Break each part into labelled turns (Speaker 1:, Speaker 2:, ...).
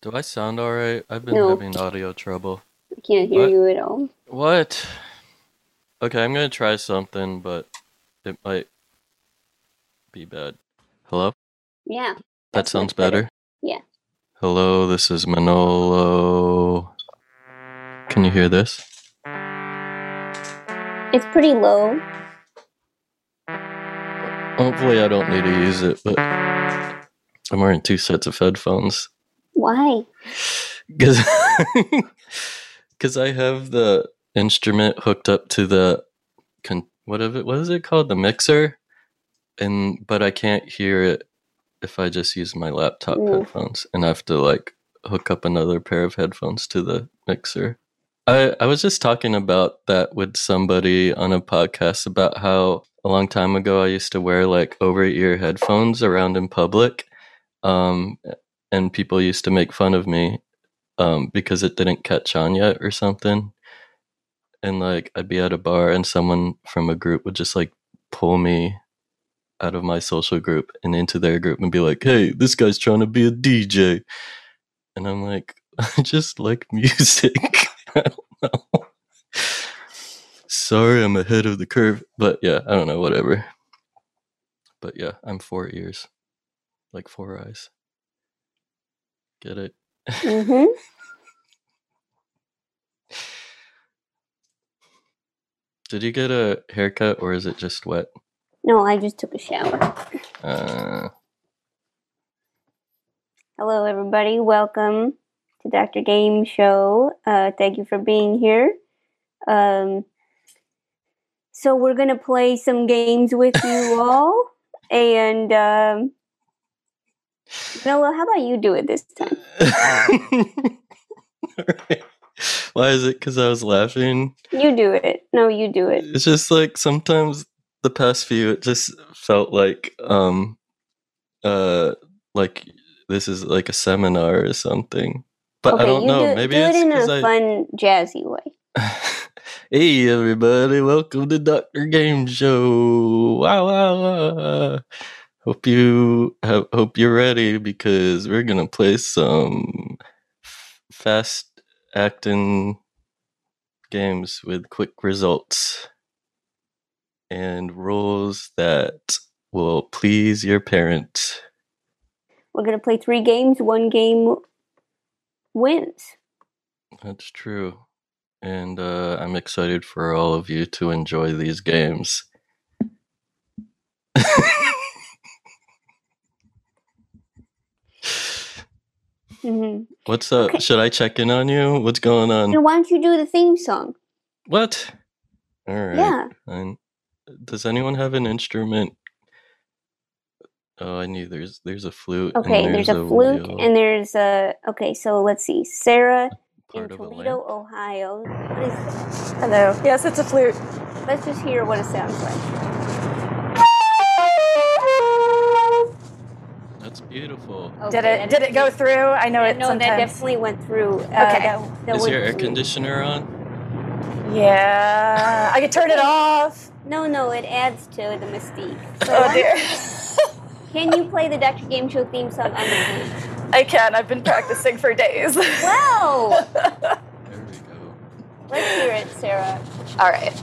Speaker 1: Do I sound alright? I've been
Speaker 2: No.
Speaker 1: having audio trouble.
Speaker 2: I can't hear
Speaker 1: What?
Speaker 2: you at all.
Speaker 1: What? Okay, I'm gonna try something, but it might be bad. Hello?
Speaker 2: Yeah.
Speaker 1: That sounds
Speaker 2: better.
Speaker 1: better.
Speaker 2: Yeah.
Speaker 1: Hello, this is Manolo. Can you hear this?
Speaker 2: It's pretty low.
Speaker 1: Hopefully, I don't need to use it, but I'm wearing two sets of headphones.
Speaker 2: Why?
Speaker 1: Because because I have the instrument hooked up to the con- what of it what is it called the mixer and but I can't hear it if I just use my laptop
Speaker 2: Mm.
Speaker 1: headphones and I have to like hook up another pair of headphones to the mixer. I I was just talking about that with somebody on a podcast about how a long time ago I used to wear like over ear headphones around in public um and people used to make fun of me um, because it didn't catch on yet or something. And like I'd be at a bar and someone from a group would just like pull me out of my social group and into their group and be like, "Hey, this guy's trying to be a DJ," and I'm like, "I just like music." I don't know. Sorry, I'm ahead of the curve, but yeah, I don't know, whatever. But yeah, I'm four ears, like four eyes. Get it?
Speaker 2: Mm-hmm.
Speaker 1: Did you get a haircut or is it just wet?
Speaker 2: No, I just took a shower.
Speaker 1: Uh,
Speaker 2: Hello, everybody. Welcome to Dr. Game Show. Uh, thank you for being here. Um, so we're gonna play some games with you all, and um, Noah, how about you do it this time?
Speaker 1: Alright. Why is it? Because I was laughing.
Speaker 2: You do it. No, you do it.
Speaker 1: It's just like sometimes the past few, it just felt like, um, uh, like this is like a seminar or something. But I don't know.
Speaker 2: do,
Speaker 1: Maybe
Speaker 2: do it in a fun, jazzy way.
Speaker 1: hey everybody, welcome to Doctor Game Show. Wow, wow, wow. Hope you have, hope you're ready because we're gonna play some f- fast acting games with quick results and rules that will please your parent.
Speaker 2: We're gonna play three games. One game wins.
Speaker 1: That's true. And uh, I'm excited for all of you to enjoy these games.
Speaker 2: hmm
Speaker 1: What's up?
Speaker 2: Okay.
Speaker 1: Should I check in on you? What's going on?
Speaker 2: Now, why don't you do the theme song?
Speaker 1: What? All right.
Speaker 2: Yeah.
Speaker 1: fine. Does anyone have an instrument? Oh, I knew there's there's a flute. and
Speaker 2: Okay, there's, a, flute
Speaker 1: wheel,
Speaker 2: and there's a. Okay, so let's see. Sarah in
Speaker 1: part of a
Speaker 2: Toledo. Ohio. What is?
Speaker 3: Hello. Yes, it's a flute.
Speaker 2: Let's just hear what it sounds like.
Speaker 1: Beautiful.
Speaker 2: Okay,
Speaker 3: Did it? Did it go through? I know
Speaker 2: Yeah,
Speaker 3: it
Speaker 2: no, that definitely went through. Uh,
Speaker 3: Okay.
Speaker 2: That, that
Speaker 1: Is your air
Speaker 2: through.
Speaker 1: conditioner on?
Speaker 3: Yeah, I could turn it off.
Speaker 2: No, no, it adds to the mystique. So
Speaker 3: Oh dear.
Speaker 2: Can you play the Dr. Game Show theme song on the flute?
Speaker 3: I can. I've been practicing for days.
Speaker 2: Wow!
Speaker 1: There we go.
Speaker 2: Let's hear it, Sarah.
Speaker 3: All right.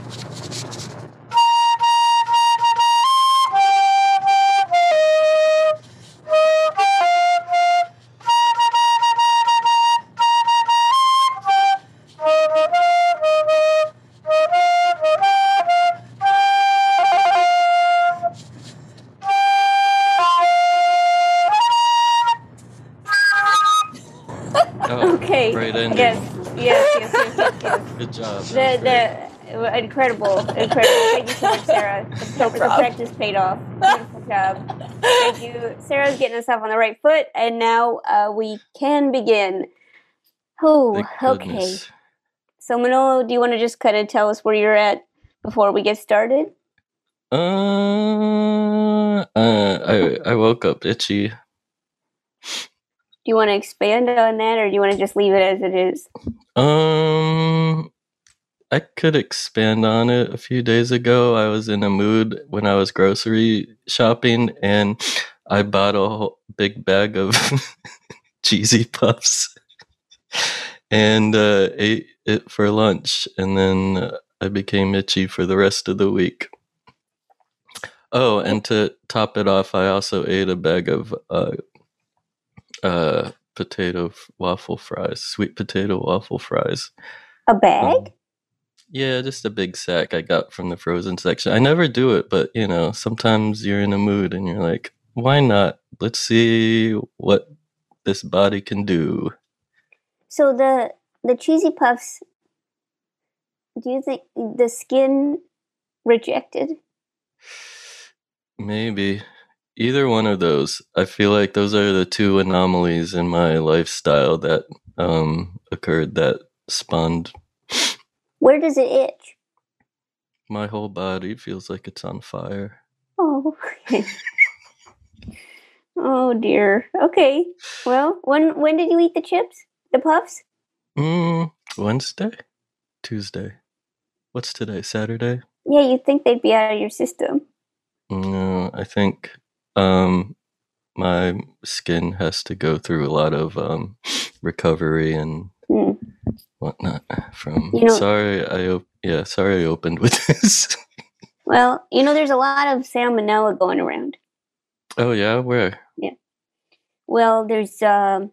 Speaker 2: Incredible, incredible. Thank you so much, Sarah. The,
Speaker 3: No
Speaker 2: the
Speaker 3: problem.
Speaker 2: practice paid off. Beautiful job. Thank you. Sarah's getting us off on the right foot, and now uh, we can begin. Oh, okay. So, Manolo, do you want to just kind of tell us where you're at before we get started?
Speaker 1: Uh, uh, I I woke up itchy.
Speaker 2: Do you want to expand on that, or do you want to just leave it as it is?
Speaker 1: Um, I could expand on it. A few days ago, I was in a mood when I was grocery shopping, and I bought a whole big bag of cheesy puffs and uh, ate it for lunch. And then uh, I became itchy for the rest of the week. Oh, and to top it off, I also ate a bag of uh, uh, potato waffle fries, sweet potato waffle fries.
Speaker 2: A bag?
Speaker 1: Um, yeah, just a big sack I got from the frozen section. I never do it, but you know, sometimes you're in a mood and you're like, why not? Let's see what this body can do.
Speaker 2: So the the cheesy puffs. Do you think the skin rejected?
Speaker 1: Maybe either one of those. I feel like those are the two anomalies in my lifestyle that um, occurred that spawned
Speaker 2: Where does it itch?
Speaker 1: my whole body feels like it's on fire.
Speaker 2: Oh, oh dear. Okay. Well, when when did you eat the chips? The puffs?
Speaker 1: Mm, Wednesday, Tuesday. What's today? Saturday.
Speaker 2: Yeah, you'd think they'd be out of your system.
Speaker 1: No, I think um, my skin has to go through a lot of um, recovery and
Speaker 2: Hmm.
Speaker 1: Whatnot. From
Speaker 2: You know-
Speaker 1: sorry, I op- yeah, sorry, I opened with this.
Speaker 2: Well, you know, there's a lot of salmonella going around.
Speaker 1: oh yeah, where? Yeah.
Speaker 2: Well, there's, um,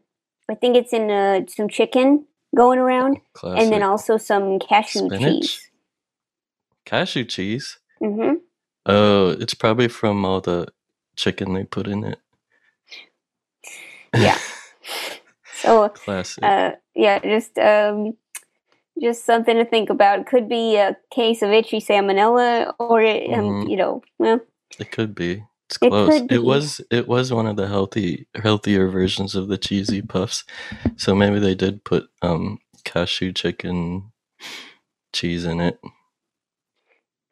Speaker 2: I think it's in uh, some chicken going around,
Speaker 1: Classic.
Speaker 2: and then also some cashew
Speaker 1: Spinach?
Speaker 2: cheese.
Speaker 1: cashew cheese.
Speaker 2: Mm hmm
Speaker 1: Oh, it's probably from all the chicken they put in it.
Speaker 2: Yeah. So,
Speaker 1: Classic.
Speaker 2: uh, yeah, just um, just something to think about. Could be a case of itchy salmonella, or um,
Speaker 1: Mhm.
Speaker 2: you know, well,
Speaker 1: It could be. It's close.
Speaker 2: be.
Speaker 1: It was it was one of the healthy healthier versions of the cheesy puffs. So maybe they did put um cashew chicken cheese in it.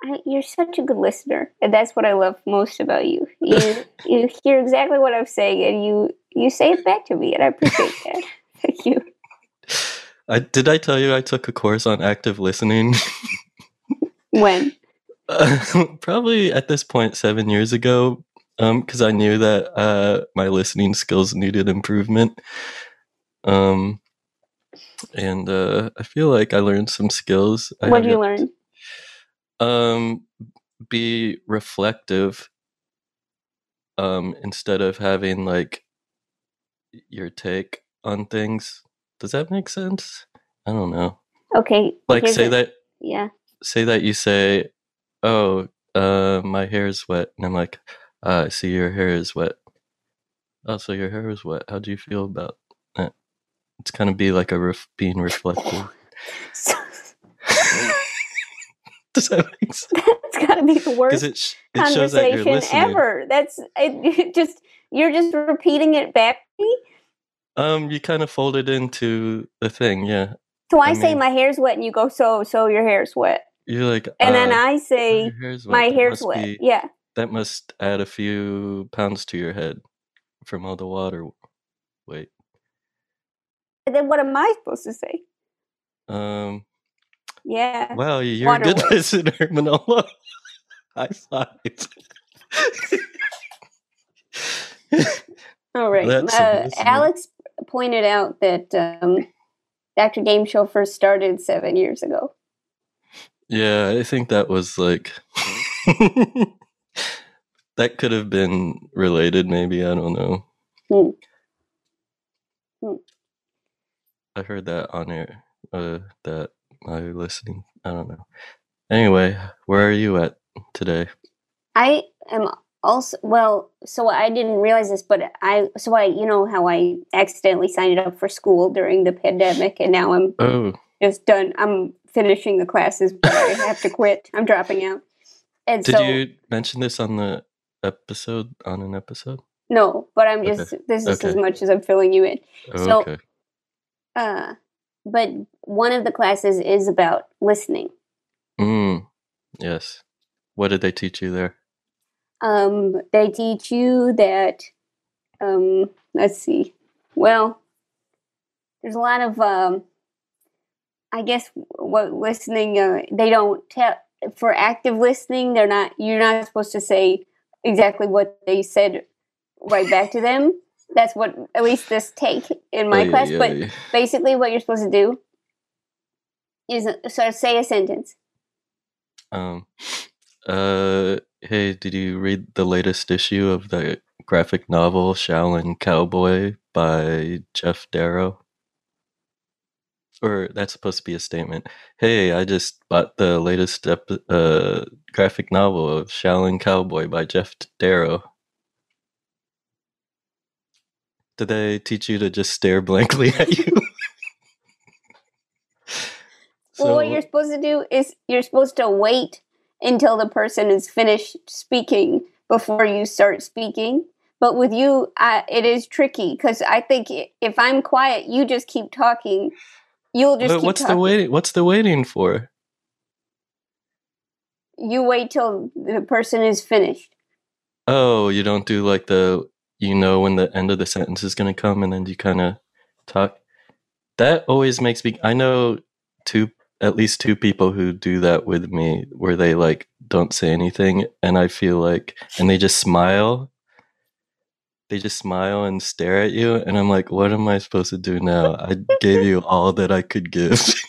Speaker 2: I, you're such a good listener, and that's what I love most about you. You you hear exactly what I'm saying, and you you say it back to me, and I appreciate that. Thank you.
Speaker 1: I did I tell you I took a course on active listening?
Speaker 2: When?
Speaker 1: Uh, probably at this point 7 years ago um cuz I knew that uh my listening skills needed improvement. Um and uh I feel like I learned some skills.
Speaker 2: What did you learn?
Speaker 1: um be reflective um instead of having like your take on things does that make sense i don't know
Speaker 2: Okay.
Speaker 1: like say that
Speaker 2: Yeah.
Speaker 1: say that you say oh uh my hair is wet and i'm like uh, i see your hair is wet oh so your hair is wet how do you feel about that it's kind of be like a ref- being reflective does that make sense
Speaker 2: That's got to be the worst
Speaker 1: it, sh- it shows that you're
Speaker 2: conversation ever. That's it, just you're just repeating it back to me.
Speaker 1: Um, you kind of fold it into the thing, yeah.
Speaker 2: So I,
Speaker 1: I
Speaker 2: say
Speaker 1: mean-
Speaker 2: my hair's wet, and you go, so so your hair's wet,
Speaker 1: You're like,
Speaker 2: and then
Speaker 1: uh,
Speaker 2: I
Speaker 1: oh,
Speaker 2: say
Speaker 1: hair's
Speaker 2: my
Speaker 1: That
Speaker 2: hair's wet.
Speaker 1: be-
Speaker 2: Yeah.
Speaker 1: That must add a few pounds to your head from all the water. Wait,
Speaker 2: And then what am I supposed to say?
Speaker 1: um,
Speaker 2: Yeah.
Speaker 1: wow, you're a good
Speaker 2: weight.
Speaker 1: listener, Manolo. High five.
Speaker 2: All right. Uh. Alex pointed out that um, Dr. Game Show first started seven years ago.
Speaker 1: yeah, I think that was like that could have been related. Maybe I don't know.
Speaker 2: Hmm. Hmm.
Speaker 1: I heard that on air. Uh, that my listening. I don't know. Anyway, where are you at today?
Speaker 2: I am also well. So I didn't realize this, but I so I you know how I accidentally signed up for school during the pandemic, and now I'm
Speaker 1: Oh,
Speaker 2: just done. I'm finishing the classes, but I have to quit. I'm dropping out. And
Speaker 1: did
Speaker 2: so
Speaker 1: you mention this on the episode? On an episode?
Speaker 2: no, but I'm
Speaker 1: Okay.
Speaker 2: just this is as much as I'm filling you in.
Speaker 1: Oh,
Speaker 2: So-
Speaker 1: okay.
Speaker 2: Uh, but one of the classes is about listening.
Speaker 1: Mm, yes. What did they teach you there?
Speaker 2: Um, they teach you that. Um, let's see. Well, there's a lot of. Um, I guess what listening. Uh, they don't tell for active listening. They're not. You're not supposed to say exactly what they said right back to them. That's what at least this take in my
Speaker 1: Ay,
Speaker 2: class.
Speaker 1: ay,
Speaker 2: But
Speaker 1: ay.
Speaker 2: basically, what you're supposed to do is uh, sort of say a sentence.
Speaker 1: Um, uh, hey, did you read the latest issue of the graphic novel Shaolin Cowboy by Geof Darrow? Or that's supposed to be a statement. Hey, I just bought the latest ep- uh, graphic novel of Shaolin Cowboy by Geof Darrow. Did they teach you to just stare blankly at you?
Speaker 2: well, what you're supposed to do is you're supposed to wait until the person is finished speaking before you start speaking. But with you, I, it is tricky because I think if I'm quiet, you just keep talking. You'll just
Speaker 1: but
Speaker 2: keep
Speaker 1: what's
Speaker 2: talking.
Speaker 1: the waiting? What's the waiting for?
Speaker 2: You wait till the person is finished.
Speaker 1: Oh, you don't do like the you know when the end of the sentence is going to come and then you kind of talk. That always makes me I know two at least two people who do that with me where they like don't say anything and I feel like and they just smile. They just smile and stare at you and I'm like what am I supposed to do now? I gave you all that I could give.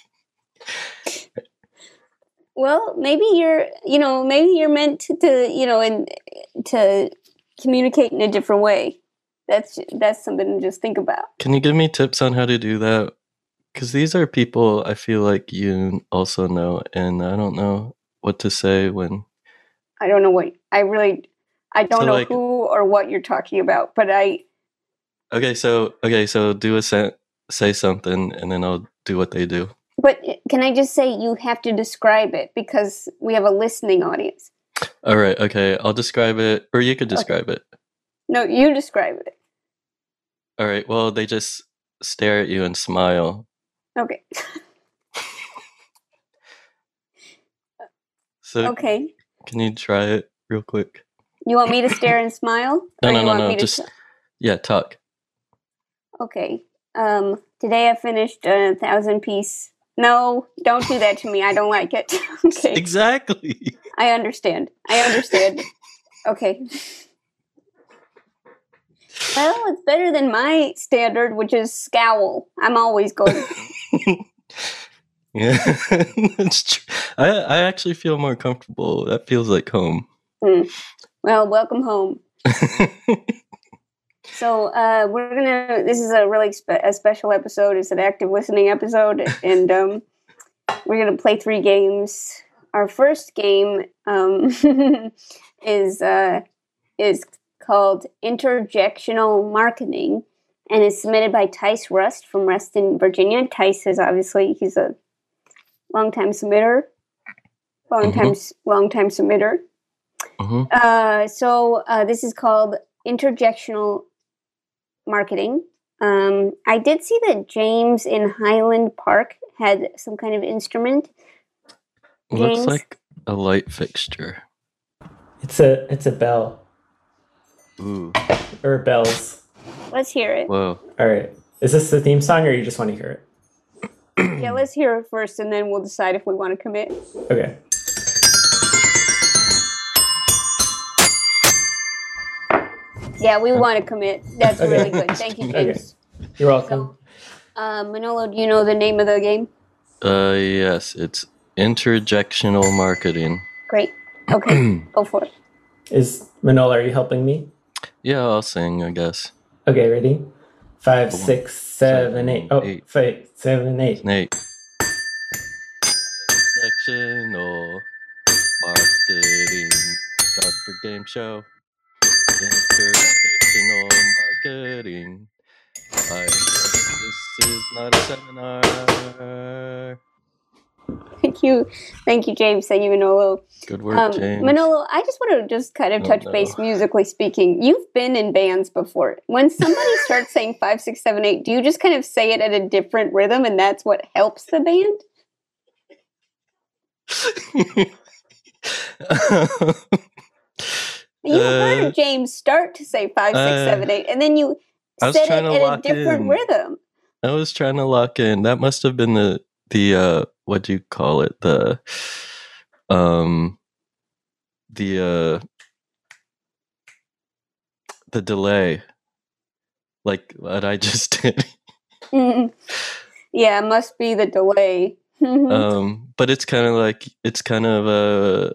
Speaker 2: Well, maybe you're, you know, maybe you're meant to, to you know, and to communicate in a different way. That's that's something to just think about.
Speaker 1: Can you give me tips on how to do that? Because these are people I feel like you also know, and I don't know what to say when.
Speaker 2: I don't know what I really, I don't
Speaker 1: So,
Speaker 2: know
Speaker 1: like-
Speaker 2: who or what you're talking about, but I,
Speaker 1: Okay, so okay, so do a sent, say something, and then I'll do what they do.
Speaker 2: but eh, can I just say you have to describe it because we have a listening audience.
Speaker 1: All right, okay, I'll describe it, or you could describe it.
Speaker 2: No, you describe it.
Speaker 1: All right, well, they just stare at you and smile.
Speaker 2: Okay.
Speaker 1: So
Speaker 2: Okay.
Speaker 1: can you try it real quick?
Speaker 2: You want me to stare and smile?
Speaker 1: No, no, no, no, just yeah, talk.
Speaker 2: Okay. Um, today I finished a thousand piece. No, don't do that to me. I don't like it. okay.
Speaker 1: Exactly.
Speaker 2: I understand. I understand. Okay. Well, it's better than my standard, which is scowl. I'm always going.
Speaker 1: Yeah, that's true. I I actually feel more comfortable. That feels like home.
Speaker 2: Well, welcome home. So uh, we're gonna. This is a really spe- a special episode. It's an active listening episode, and um, we're gonna play three games. Our first game um, is uh, is called Interjectional Marketing, and is submitted by Tice Rust from Reston, Virginia. Tice is obviously he's a longtime submitter, long time long time submitter.
Speaker 1: hmm
Speaker 2: Uh, so uh, this is called interjectional marketing. Um, I did see that James in Highland Park had some kind of instrument.
Speaker 1: Looks like a light fixture.
Speaker 4: It's a it's a bell
Speaker 1: Ooh,
Speaker 4: or bells.
Speaker 2: Let's hear it.
Speaker 1: whoa.
Speaker 4: All right. Is this the theme song or you just want to hear it?
Speaker 2: Yeah, let's hear it first, and then we'll decide if we want to commit.
Speaker 4: Okay.
Speaker 2: Yeah, we want to commit. That's
Speaker 4: Okay.
Speaker 2: really good. Thank you,
Speaker 4: Okay.
Speaker 2: James.
Speaker 4: You're welcome.
Speaker 2: Uh, Manolo, do you know the name of the game?
Speaker 1: Uh, yes, it's interjectional marketing.
Speaker 2: Great. Okay, go for it.
Speaker 4: Is Manolo? are you helping me?
Speaker 1: Yeah, I'll sing, I guess.
Speaker 4: Okay, ready? Five, six, seven, eight. Oh,
Speaker 1: eight.
Speaker 4: five, seven, eight.
Speaker 1: Snake. Interjectional marketing. Dr. Game Show. Interjectional marketing. I, this is not a seminar.
Speaker 2: Thank you, thank you, James. Thank you, Manolo.
Speaker 1: Good work,
Speaker 2: Um,
Speaker 1: James.
Speaker 2: Manolo, I just want to just kind of
Speaker 1: Oh,
Speaker 2: touch
Speaker 1: no.
Speaker 2: base musically speaking. You've been in bands before. When somebody starts saying five, six, seven, eight, do you just kind of say it at a different rhythm, and that's what helps the band? You
Speaker 1: Uh,
Speaker 2: heard James start to say five, six,
Speaker 1: uh,
Speaker 2: seven, eight, and then you said it at a different
Speaker 1: in.
Speaker 2: rhythm.
Speaker 1: I was trying to lock in. That must have been the the uh what do you call it? The um the uh the delay. like what I just did.
Speaker 2: yeah, it must be the delay.
Speaker 1: um, but it's kind of like it's kind of uh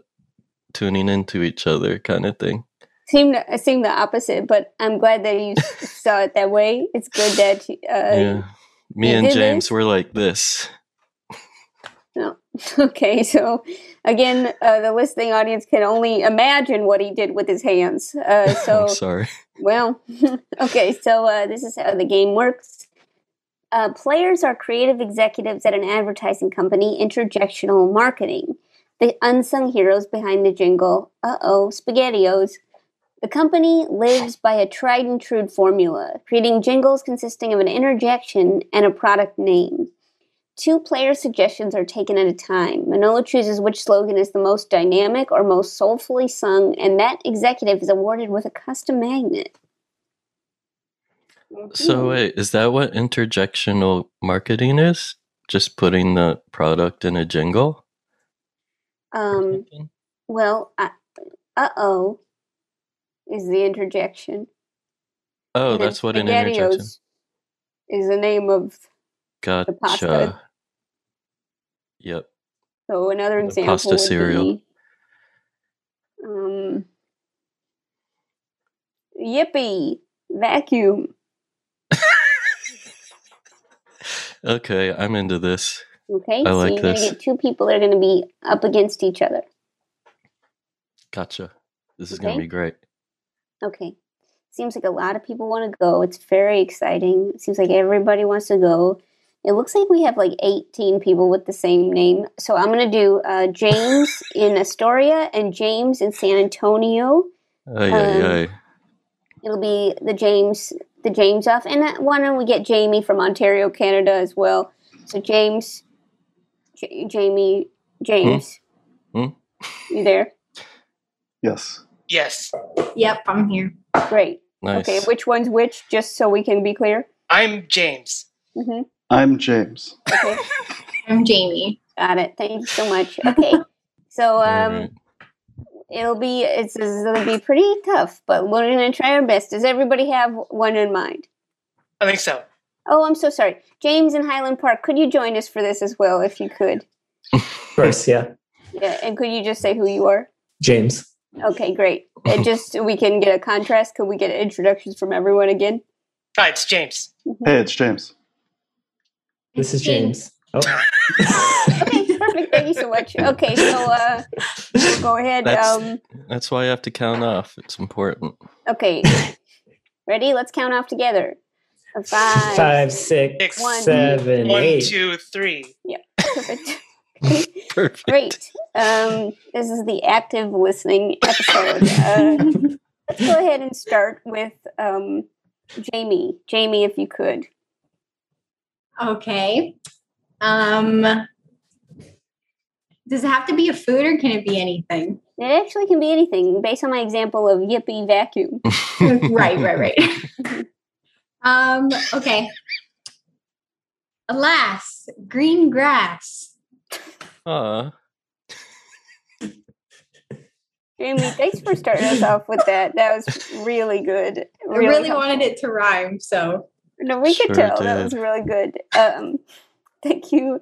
Speaker 1: tuning into each other kind of thing.
Speaker 2: seemed it seemed the opposite, but I'm glad that you saw it that way. It's good that uh,
Speaker 1: yeah, me and James
Speaker 2: this?
Speaker 1: were like this.
Speaker 2: No. Okay, so again, uh, the listening audience can only imagine what he did with his hands. Uh, so,
Speaker 1: I'm sorry.
Speaker 2: well, okay, so uh, this is how the game works. Uh, players are creative executives at an advertising company, interjectional marketing. The unsung heroes behind the jingle, uh oh, SpaghettiOs. The company lives by a tried and true formula, creating jingles consisting of an interjection and a product name. Two player suggestions are taken at a time. Manolo chooses which slogan is the most dynamic or most soulfully sung, and that executive is awarded with a custom magnet.
Speaker 1: So wait, is that what interjectional marketing is? Just putting the product in a jingle?
Speaker 2: um, well, uh oh is the interjection.
Speaker 1: Oh,
Speaker 2: and
Speaker 1: that's what an interjection.
Speaker 2: Is the name of
Speaker 1: Gotcha.
Speaker 2: pasta.
Speaker 1: Yep.
Speaker 2: so another
Speaker 1: The
Speaker 2: example
Speaker 1: pasta cereal.
Speaker 2: be um, yippee vacuum.
Speaker 1: Okay, I'm into this.
Speaker 2: Okay,
Speaker 1: I
Speaker 2: so
Speaker 1: like
Speaker 2: you're gonna
Speaker 1: this.
Speaker 2: get two people that are gonna be up against each other.
Speaker 1: Gotcha. This is gonna be great.
Speaker 2: Okay. Seems like a lot of people want to go. It's very exciting. It seems like everybody wants to go. It looks like we have like 18 people with the same name. So I'm going to do uh, James in Astoria and James in San Antonio.
Speaker 1: Ay,
Speaker 2: Um,
Speaker 1: ay, ay.
Speaker 2: It'll be the James, the James off. And uh, why don't we get Jamie from Ontario, Canada as well? So James, J- Jamie, James.
Speaker 1: Hmm?
Speaker 2: You there?
Speaker 5: Yes.
Speaker 6: Yes,
Speaker 7: Yep, I'm here.
Speaker 2: Great.
Speaker 1: Nice.
Speaker 2: Okay, which one's which, just so we can be clear?
Speaker 6: I'm James.
Speaker 2: hmm
Speaker 5: I'm James.
Speaker 2: Okay.
Speaker 7: I'm Jamie.
Speaker 2: Got it. Thank you so much. Okay. So um it'll be it's, it's gonna be pretty tough, but we're gonna try our best. Does everybody have one in mind?
Speaker 6: I think so.
Speaker 2: Oh, I'm so sorry. James in Highland Park, could you join us for this as well if you could?
Speaker 4: Of course, yeah.
Speaker 2: Yeah, and could you just say who you are?
Speaker 4: James.
Speaker 2: Okay, great. And just so we can get a contrast, could we get introductions from everyone again?
Speaker 6: Hi, it's James.
Speaker 5: Hey, it's James.
Speaker 4: This is James. Oh.
Speaker 2: Okay, perfect. Thank you so much. Okay, so uh we'll go ahead.
Speaker 1: That's-
Speaker 2: Um
Speaker 1: That's why I have to count off. It's important.
Speaker 2: okay. Ready? Let's count off together. A five.
Speaker 4: Five, six,
Speaker 6: Six,
Speaker 2: One,
Speaker 4: seven,
Speaker 6: One,
Speaker 4: eight.
Speaker 6: two, three.
Speaker 2: Perfect.
Speaker 1: Perfect.
Speaker 2: Great. Um, this is the active listening episode. Uh, let's go ahead and start with um, Jamie. Jamie, if you could.
Speaker 7: Okay. Um does it have to be a food or can it be anything?
Speaker 2: It actually can be anything based on my example of Yippee Vacuum.
Speaker 7: right, right, right. um, okay. Alas, green grass.
Speaker 1: Aw.
Speaker 2: Jamie, thanks for starting us off with that. That was really good.
Speaker 7: I really
Speaker 2: helpful.
Speaker 7: wanted it to rhyme, so
Speaker 2: No, we could
Speaker 1: Sure
Speaker 2: tell that was really good. Um, thank you,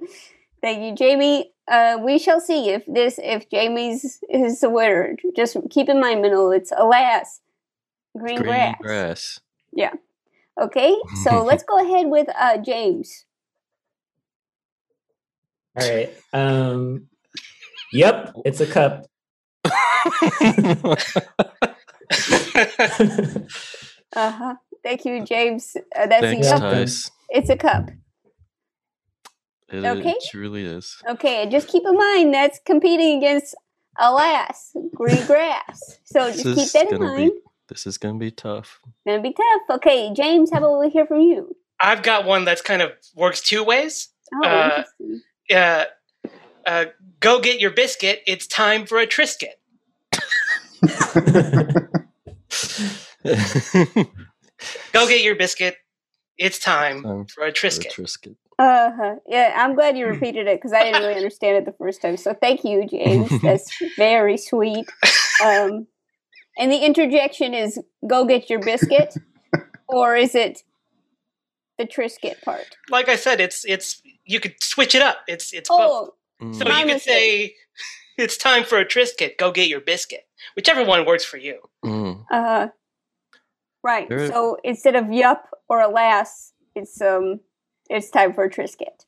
Speaker 2: thank you, Jamie. Uh, we shall see if this if Jamie's is the winner. Just keep in mind, Minnow, it's alas, green,
Speaker 1: Green
Speaker 2: grass.
Speaker 1: grass.
Speaker 2: Okay, so let's go ahead with uh, James.
Speaker 4: All right. Um. Yep, it's a cup.
Speaker 2: Uh huh. Thank you, James. Uh, that's
Speaker 1: Thanks,
Speaker 2: the
Speaker 4: Yeah.
Speaker 2: cup.
Speaker 1: Tice.
Speaker 2: It's a cup.
Speaker 1: It,
Speaker 2: Okay.
Speaker 1: it truly is.
Speaker 2: Okay, and just keep in mind that's competing against alas, green grass. So just keep that in mind.
Speaker 1: be this is gonna be tough.
Speaker 2: Gonna be tough. Okay, James, how about we hear from you?
Speaker 6: I've got one that's kind of works two ways.
Speaker 2: Oh,
Speaker 6: Uh,
Speaker 2: interesting.
Speaker 6: Uh, uh, go get your biscuit. It's time for a Triscuit. Go get your biscuit. It's time
Speaker 1: Time
Speaker 6: for a Triscuit.
Speaker 1: Triscuit.
Speaker 2: Uh huh. Yeah, I'm glad you repeated it because I didn't really understand it the first time. So thank you, James. That's very sweet. Um, and the interjection is "Go get your biscuit," or is it the Triscuit part.
Speaker 6: Like I said, it's it's you could switch it up. It's it's both.
Speaker 2: Oh,
Speaker 1: Mm.
Speaker 6: So you could
Speaker 2: mistake.
Speaker 6: say it's time for a Triscuit. Go get your biscuit. Whichever one works for you.
Speaker 1: Mm.
Speaker 2: uh, right.
Speaker 1: There-
Speaker 2: So instead of yup or alas, it's um, it's time for a Triscuit.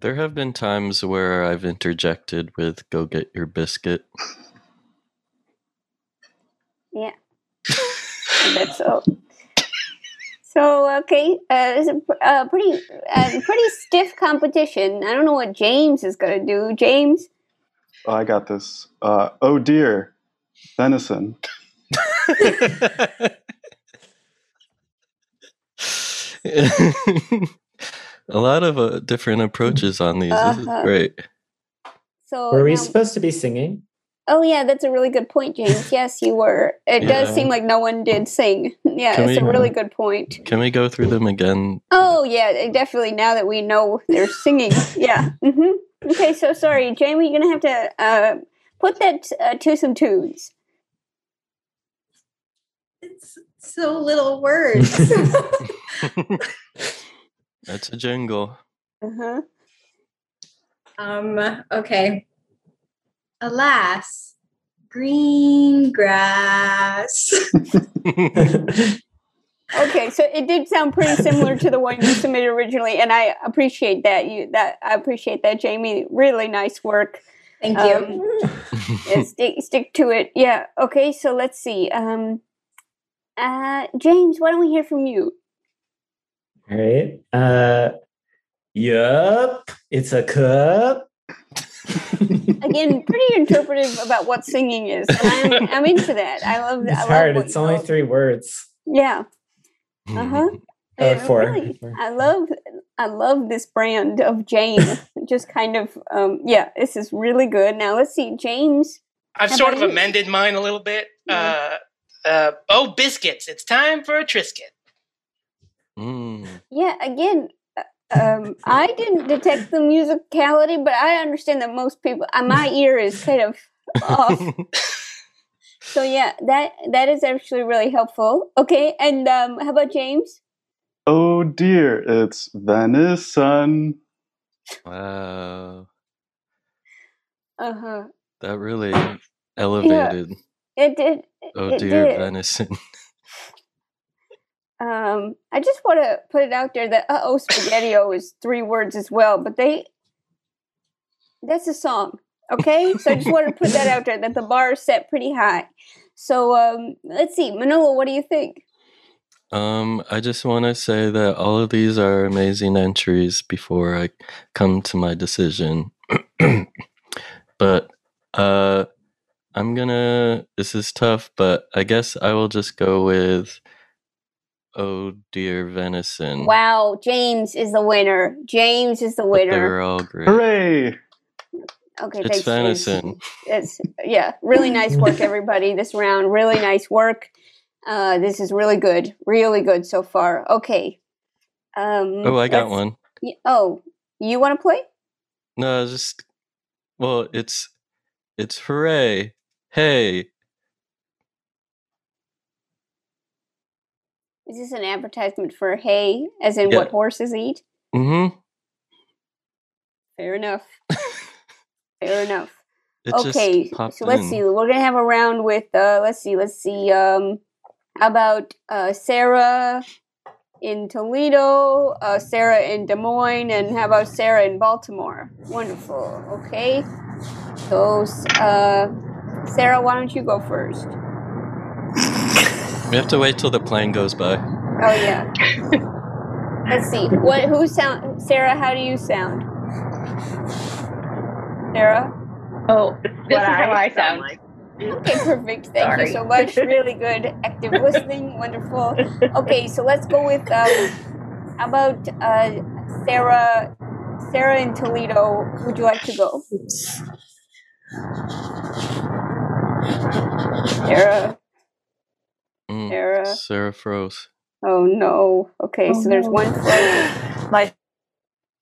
Speaker 1: There have been times where I've interjected with "Go get your biscuit."
Speaker 2: Yeah. That's so. So okay, uh, it's a pr- uh, pretty uh, pretty stiff competition. I don't know what James is gonna do. James,
Speaker 5: Oh, I got this. Uh, oh dear, venison.
Speaker 1: A lot of uh, different approaches on these. This is
Speaker 2: Uh-huh.
Speaker 1: great.
Speaker 2: so
Speaker 4: Were we
Speaker 2: now-
Speaker 4: supposed to be singing?
Speaker 2: oh yeah, that's a really good point, James. Yes, you were. It does seem like no one did sing. Yeah,
Speaker 1: Can
Speaker 2: it's a really good point.
Speaker 1: Can we go through them again?
Speaker 2: Oh yeah, definitely. Now that we know they're singing, yeah. hmm Okay, so sorry, Jamie. You're gonna have to uh, put that uh, to some tunes.
Speaker 7: It's so little words.
Speaker 1: That's a jingle.
Speaker 2: Uh-huh.
Speaker 7: um, okay. Alas, green grass.
Speaker 2: Okay, so it did sound pretty similar to the one you submitted originally, and I appreciate that. You that I appreciate that, Jamie. Really nice work.
Speaker 7: Thank
Speaker 2: Um,
Speaker 7: you.
Speaker 2: Yeah, stick stick to it. Yeah. Okay. So let's see. Um. Uh, James, why don't we hear from you?
Speaker 4: All right. Uh, yup. It's a cup.
Speaker 2: Again, pretty interpretive about what singing is, and I'm I'm into that. I love.
Speaker 4: It's
Speaker 2: I
Speaker 4: hard. It's only
Speaker 2: know.
Speaker 4: three words.
Speaker 2: Yeah. Uh huh.
Speaker 4: Uh, four.
Speaker 2: Really,
Speaker 4: Four.
Speaker 2: I love I love this brand of Jane. Just kind of um yeah, this is really good. Now let's see, James.
Speaker 6: I've sort of
Speaker 2: you?
Speaker 6: amended mine a little bit.
Speaker 2: Yeah.
Speaker 6: Uh, uh, oh, biscuits! It's time for a Triscuit.
Speaker 1: Mm.
Speaker 2: Yeah, again, uh, um, I didn't detect the musicality, but I understand that most people, uh, my ear is kind of off. So yeah, that that is actually really helpful. Okay, and um, how about James?
Speaker 5: Oh dear, it's venison.
Speaker 1: wow,
Speaker 2: Uh huh.
Speaker 1: that really elevated.
Speaker 2: It did.
Speaker 1: Oh
Speaker 2: it
Speaker 1: dear,
Speaker 2: did.
Speaker 1: venison.
Speaker 2: Um, I just want to put it out there that uh oh spaghettio is three words as well, but they that's a song. Okay, so I just want to put that out there that the bar is set pretty high. So um, let's see, Manolo, what do you think?
Speaker 1: Um, I just want to say that all of these are amazing entries before I come to my decision. but uh, I'm gonna. This is tough, but I guess I will just go with. Oh dear, venison.
Speaker 2: Wow, James is the winner. James is the
Speaker 1: But
Speaker 2: winner.
Speaker 1: They're all great.
Speaker 5: Hooray!
Speaker 2: Okay,
Speaker 1: It's
Speaker 2: thanks, James.
Speaker 1: venison.
Speaker 2: It's yeah, really nice work, everybody. This round, really nice work. Uh, this is really good, really good so far. Okay. Um,
Speaker 1: Oh, I got
Speaker 2: let's-
Speaker 1: one.
Speaker 2: y- Oh, you want to play?
Speaker 1: No, just well, it's it's hooray, hey.
Speaker 2: Is this an advertisement for hay, as in
Speaker 1: Yeah.
Speaker 2: what horses eat?
Speaker 1: Mm-hmm.
Speaker 2: Fair enough. Fair enough.
Speaker 1: It
Speaker 2: okay, so let's
Speaker 1: in.
Speaker 2: see. We're gonna have a round with. Uh, let's see. Let's see. Um, how about uh, Sarah in Toledo, uh, Sarah in Des Moines, and how about Sarah in Baltimore? Wonderful. Okay. So, uh, Sarah, why don't you go first?
Speaker 1: We have to wait till the plane goes by.
Speaker 2: Oh yeah. Let's see. What? Who sound? Sarah, how do you sound? Sarah.
Speaker 8: Oh, this
Speaker 9: What
Speaker 8: is how
Speaker 9: I
Speaker 8: I
Speaker 9: sound
Speaker 8: sound.
Speaker 9: like.
Speaker 2: Okay, perfect. Thank you so much. Really good. Active listening. Wonderful. Okay, so let's go with um, how about uh, Sarah? Sarah in Toledo. Would you like to go? Sarah.
Speaker 1: Mm,
Speaker 2: Sarah.
Speaker 1: Sarah froze.
Speaker 2: Oh no. Okay,
Speaker 8: Oh,
Speaker 2: so there's
Speaker 8: no.
Speaker 2: one flight.
Speaker 8: My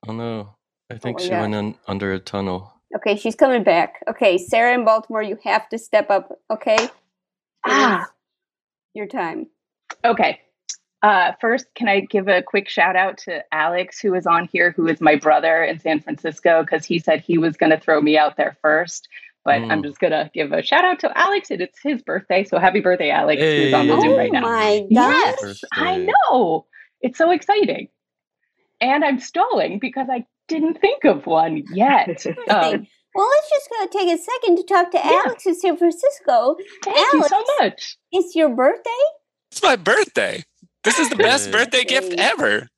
Speaker 1: Oh no, I think
Speaker 2: my
Speaker 1: she
Speaker 2: God.
Speaker 1: went in under a tunnel.
Speaker 2: Okay, she's coming back. Okay, Sarah in Baltimore, you have to step up. Okay.
Speaker 8: Ah.
Speaker 2: Your time.
Speaker 8: okay. Uh, first, can I give a quick shout out to Alex, who is on here, who is my brother in San Francisco, because he said he was going to throw me out there first. But I'm
Speaker 1: Mm.
Speaker 8: just going to give a shout out to Alex, and it's his birthday. So happy birthday, Alex, who's on the Zoom
Speaker 2: Oh
Speaker 8: right now.
Speaker 2: Oh my
Speaker 8: Yes,
Speaker 2: gosh.
Speaker 8: I know. It's so exciting. And I'm stalling because I didn't think of one yet. Um,
Speaker 2: Well, let's just go take a second to talk to
Speaker 8: Yeah.
Speaker 2: Alex in San Francisco.
Speaker 8: thank you so much.
Speaker 2: It's your birthday?
Speaker 9: It's my birthday. This is the best birthday gift ever.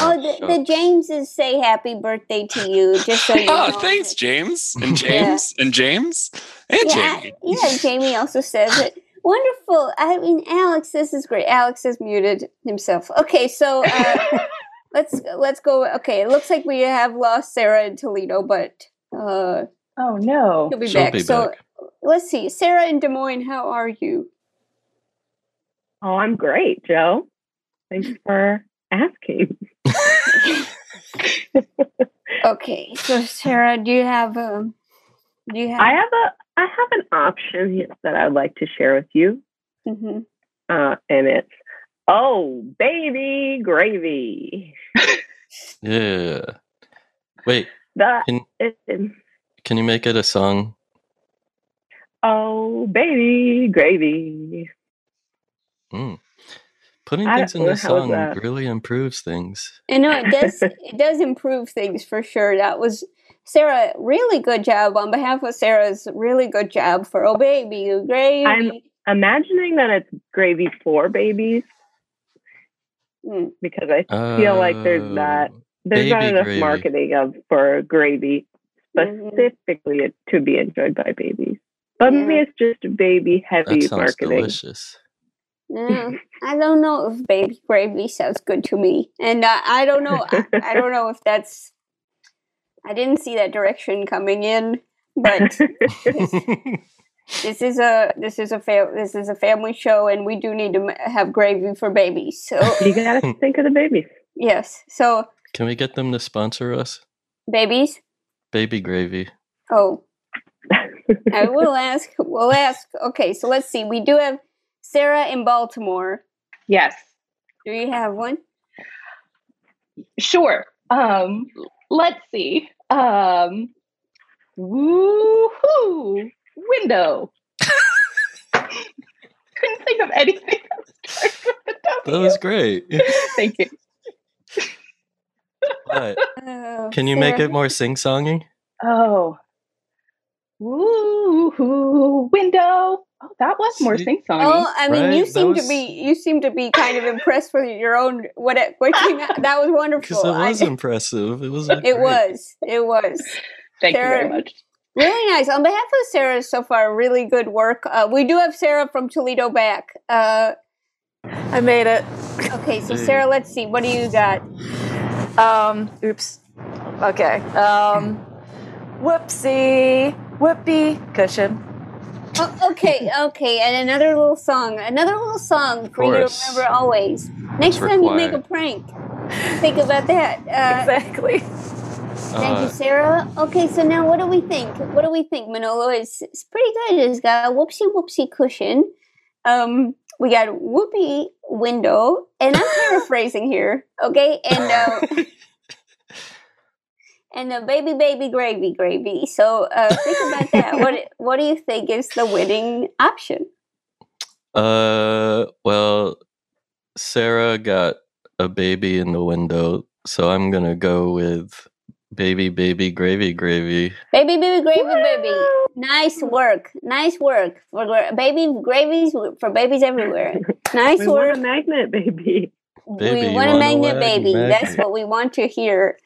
Speaker 2: Oh, the, the. Jameses say happy birthday to you, just so you
Speaker 9: Oh,
Speaker 2: know.
Speaker 9: thanks, James. And
Speaker 2: Yeah.
Speaker 9: James. And James. And
Speaker 2: Yeah,
Speaker 9: Jamie.
Speaker 2: yeah, Jamie also says it. Wonderful. I mean, Alex, this is great. Alex has muted himself. Okay, so uh, let's let's go. Okay, it looks like we have lost Sarah in Toledo, but uh,
Speaker 8: Oh, no.
Speaker 2: he'll be
Speaker 1: She'll
Speaker 2: back.
Speaker 1: be
Speaker 2: so
Speaker 1: back.
Speaker 2: let's see, Sarah in Des Moines, how are you?
Speaker 10: Oh, I'm great, Jo. Thanks for asking.
Speaker 2: Okay, so Sarah, do you have um, do you have?
Speaker 10: I have a I have an option here that I'd like to share with you,
Speaker 2: mm-hmm.
Speaker 10: uh, and it's oh baby gravy.
Speaker 1: Yeah. Wait,
Speaker 10: The
Speaker 1: Can-
Speaker 10: it,
Speaker 1: can you make it a song?
Speaker 10: oh baby gravy.
Speaker 1: Mm. Putting things in the song really improves things.
Speaker 2: I know it does. it does improve things for sure. That was Sarah. Really good job on behalf of Sarah's. Really good job for oh baby you gravy.
Speaker 10: I'm imagining that it's gravy for babies
Speaker 2: Mm.
Speaker 10: because I feel like there's that
Speaker 1: Oh,
Speaker 10: there's not enough
Speaker 1: gravy.
Speaker 10: marketing of for gravy
Speaker 2: Mhm.
Speaker 10: specifically to be enjoyed by babies. But maybe
Speaker 2: Yeah.
Speaker 10: it's just baby heavy
Speaker 1: That
Speaker 10: marketing.
Speaker 1: delicious.
Speaker 2: Yeah, I don't know if baby gravy sounds good to me, and uh, I don't know. I, I don't know if that's. I didn't see that direction coming in, but this is a this is a fa- this is a family show, and we do need to m- have gravy for babies. So
Speaker 10: you gotta think of the babies.
Speaker 2: yes, so
Speaker 1: Can we get them to sponsor us?
Speaker 2: babies.
Speaker 1: Baby gravy.
Speaker 2: Oh, I will ask. We'll ask. Okay, so let's see. We do have Sarah in Baltimore.
Speaker 8: Yes.
Speaker 2: Do you have one?
Speaker 8: Sure. Um, let's see. Um, woohoo! Window. Couldn't think of anything that started with a
Speaker 1: That was great.
Speaker 8: Thank you.
Speaker 1: But
Speaker 2: Uh,
Speaker 1: can you make it more sing-songy?
Speaker 8: Oh. Woohoo! Window. Oh, that was more
Speaker 1: See?
Speaker 8: sing songy.
Speaker 2: Oh, I mean, you
Speaker 1: Right? That
Speaker 2: seem to be you seem to be kind of impressed with your own what it, what came out. That was wonderful.
Speaker 1: Because it
Speaker 2: I-
Speaker 1: was impressive. It was.
Speaker 2: it
Speaker 1: great.
Speaker 2: was. It was
Speaker 8: Thank you very much.
Speaker 2: really nice. On behalf of Sarah, so far, really good work. Uh, we do have Sarah from Toledo back. Uh,
Speaker 3: I made it.
Speaker 2: okay, so Sarah, let's see. What do you got?
Speaker 3: Um, oops. Okay. Um, whoopsie. Whoopee cushion.
Speaker 2: Oh, okay, okay, and another little song. Another little song for you to remember always. Next
Speaker 1: It's
Speaker 2: time you make a prank, think about that. Uh,
Speaker 3: Exactly.
Speaker 2: Thank you,
Speaker 1: Uh,
Speaker 2: Sarah. Okay, so now what do we think? What do we think, Manolo? is it's pretty good. It's got a whoopsie whoopsie cushion. Um, we got a whoopee window, and I'm paraphrasing here, okay? And uh, and a baby baby gravy gravy. So uh, think about that. What what do you think is the winning option?
Speaker 1: Uh, well, Sarah got a baby in the window, so I'm gonna go with baby, baby, gravy, gravy.
Speaker 2: Baby baby gravy baby. Nice work. Nice work for gra- baby gravies for babies everywhere. Nice
Speaker 10: we
Speaker 2: work.
Speaker 10: want a magnet, baby.
Speaker 1: Baby,
Speaker 2: we want a
Speaker 1: want a
Speaker 2: magnet
Speaker 1: lag-
Speaker 2: baby. That's what we want to hear.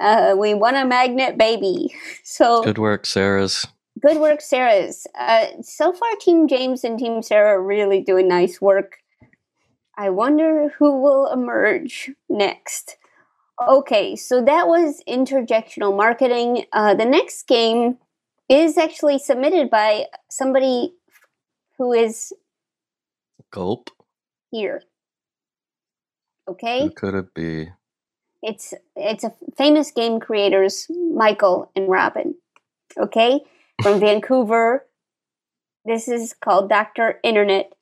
Speaker 2: Uh, we want a magnet baby. So
Speaker 1: Good work, Sarah's.
Speaker 2: good work, Sarah's. Uh, so far, Team James and Team Sarah are really doing nice work. I wonder who will emerge next. Okay, so that was interjectional marketing. Uh, the next game is actually submitted by somebody who is
Speaker 1: Gulp.
Speaker 2: here. Okay.
Speaker 1: Who could it be?
Speaker 2: It's it's a famous game creators michael and robin okay from vancouver this is called dr internet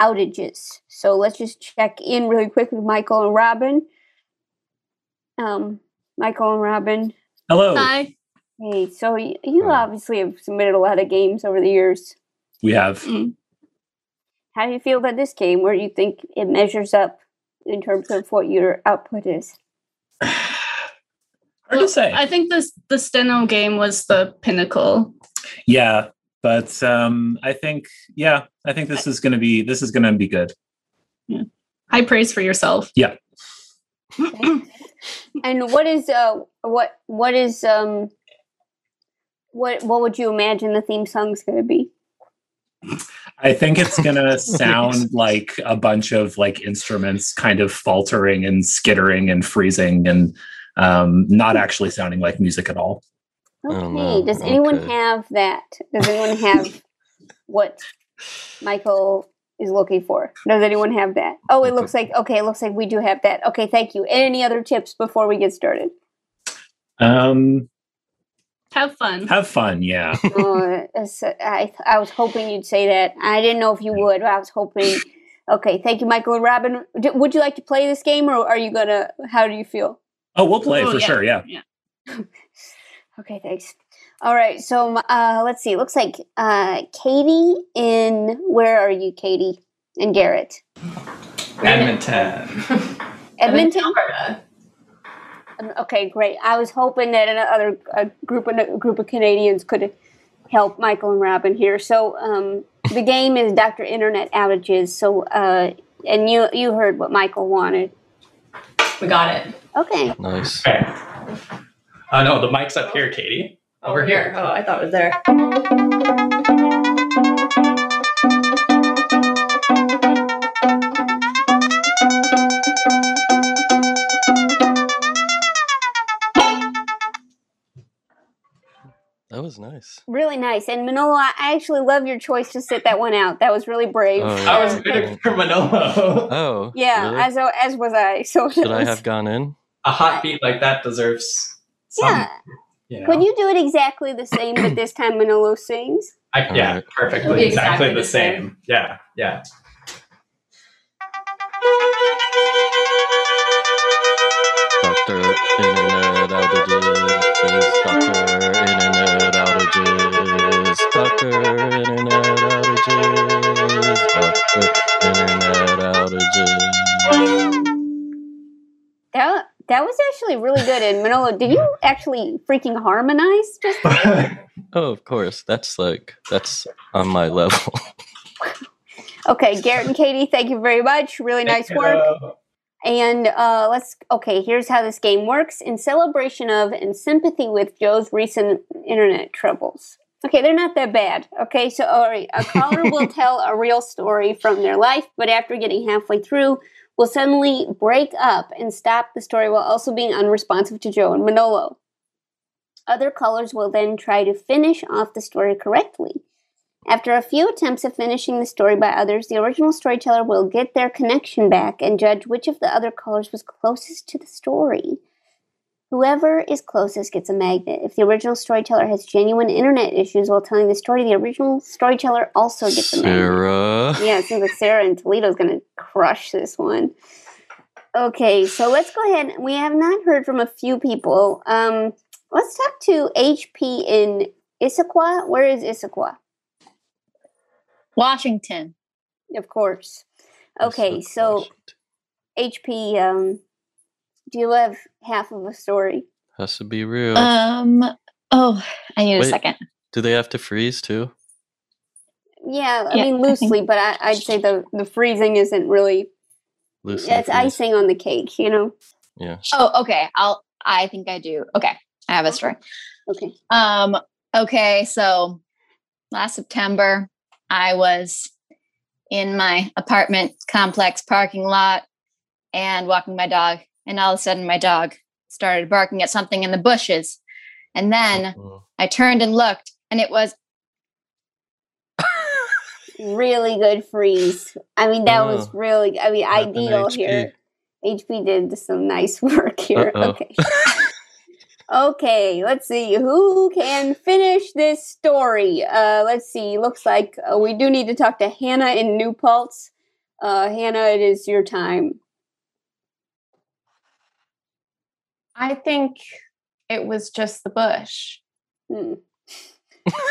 Speaker 2: outages. So let's just check in really quick with Michael and Robin. Um, Michael and Robin.
Speaker 4: Hello.
Speaker 11: Hi.
Speaker 2: Hey, so y- you obviously have submitted a lot of games over the years.
Speaker 4: We have.
Speaker 2: How do you feel about this game? Where do you think it measures up in terms of what your output is?
Speaker 4: Hard to say.
Speaker 11: I think this the Steno game was the pinnacle.
Speaker 4: Yeah, but um, I think yeah, I think this is gonna be this is gonna be good.
Speaker 11: High praise for yourself.
Speaker 4: Yeah.
Speaker 2: And what is uh what what is um what what would you imagine the theme song's going to be?
Speaker 4: I think it's gonna sound like a bunch of like instruments kind of faltering and skittering and freezing and um, not actually sounding like music at all.
Speaker 2: Okay. Does anyone have that? Does anyone have what Michael is looking for? Does anyone have that? Oh, it looks like okay. It looks like we do have that. Okay, thank you. Any other tips before we get started?
Speaker 4: Um,
Speaker 11: Have fun.
Speaker 4: have fun, yeah.
Speaker 2: it's- I I was hoping you'd say that. I didn't know if you would. But I was hoping. Okay, thank you, Michael and Robin. D- Would you like to play this game, or are you gonna? How do you feel?
Speaker 4: Oh, we'll play
Speaker 11: Oh,
Speaker 4: for
Speaker 11: yeah,
Speaker 4: sure. Yeah. yeah.
Speaker 2: Okay, thanks. All right, so uh, let's see. It looks like uh, Kayti in where are you, Kayti and Garrett?
Speaker 12: Edmonton.
Speaker 2: Edmonton. Um, Okay, great. I was hoping that another a group of a group of Canadians could help Michael and Robin here. So um, the game is Doctor Internet outages. So uh, and you you heard what Michael wanted.
Speaker 12: We got it.
Speaker 2: Okay.
Speaker 1: Nice.
Speaker 12: Okay. Oh no, the mic's up here, Kayti. Over here.
Speaker 13: Oh, I thought it was there.
Speaker 1: That was nice.
Speaker 2: Really nice. And Manolo, I actually love your choice to sit that one out. That was really brave.
Speaker 1: Oh,
Speaker 12: I was waiting for Manolo.
Speaker 1: Oh.
Speaker 2: Yeah,
Speaker 1: really?
Speaker 2: as as was I. So it
Speaker 1: Should I have gone in?
Speaker 12: A hot beat like that deserves some.
Speaker 2: Yeah.
Speaker 12: You know.
Speaker 2: Could you do it exactly the same, but this time Manolo sings?
Speaker 12: I, yeah,
Speaker 1: Alright.
Speaker 13: It'll
Speaker 12: perfectly. Exactly,
Speaker 13: exactly
Speaker 12: the
Speaker 13: the
Speaker 12: same. Yeah, yeah.
Speaker 1: Doctor Internet outages. Doctor Internet outages. Doctor Internet outages. Doctor Internet outages.
Speaker 2: That that was actually really good. And Manolo, did you actually freaking harmonize? Just
Speaker 1: Oh, of course. That's like that's on my level.
Speaker 2: okay, Garrett and Kayti, thank you very much. Really nice work. And uh, let's okay. Here's how this game works in celebration of and sympathy with Jo's recent internet troubles. Okay, they're not that bad. Okay, so all right, a caller will tell a real story from their life, but after getting halfway through, will suddenly break up and stop the story while also being unresponsive to Jo and Manolo. Other callers will then try to finish off the story correctly. After a few attempts of finishing the story by others, the original storyteller will get their connection back and judge which of the other callers was closest to the story. Whoever is closest gets a magnet. If the original storyteller has genuine internet issues while telling the story, the original storyteller also gets a magnet.
Speaker 1: Sarah.
Speaker 2: Yeah, it seems like Sarah in Toledo's going to crush this one. Okay, so let's go ahead. We have not heard from a few people. Um, let's talk to HP in Issaquah. Where is Issaquah?
Speaker 14: Washington.
Speaker 2: Of course. Okay, so HP, um, do you have half of a story?
Speaker 1: Has to be real.
Speaker 14: Um. Oh, I need a second.
Speaker 1: Do they have to freeze too?
Speaker 2: Yeah, I
Speaker 14: Yeah,
Speaker 2: mean
Speaker 14: I think-
Speaker 2: loosely, but I, I'd say the the freezing isn't really.
Speaker 1: Loosely
Speaker 2: It's
Speaker 1: freeze.
Speaker 2: icing on the cake, you know.
Speaker 1: Yeah.
Speaker 14: Oh, okay. I'll. I think I do. Okay, I have a story.
Speaker 2: Okay.
Speaker 14: Um. Okay. So last September, I was in my apartment complex parking lot and walking my dog, and all of a sudden, my dog started barking at something in the bushes, and then I turned and looked, and it was
Speaker 2: really good freeze. I mean, that was
Speaker 1: Oh.
Speaker 2: really, I mean,
Speaker 1: Happened to
Speaker 2: ideal
Speaker 1: HP.
Speaker 2: here. HP did some nice work here.
Speaker 1: Uh-oh.
Speaker 2: Okay. okay, let's see. Who can finish this story? Uh, let's see. Looks like uh, we do need to talk to Hannah in New Paltz. Uh, Hannah, it is your time.
Speaker 11: I think it was just the bush.
Speaker 2: Hmm.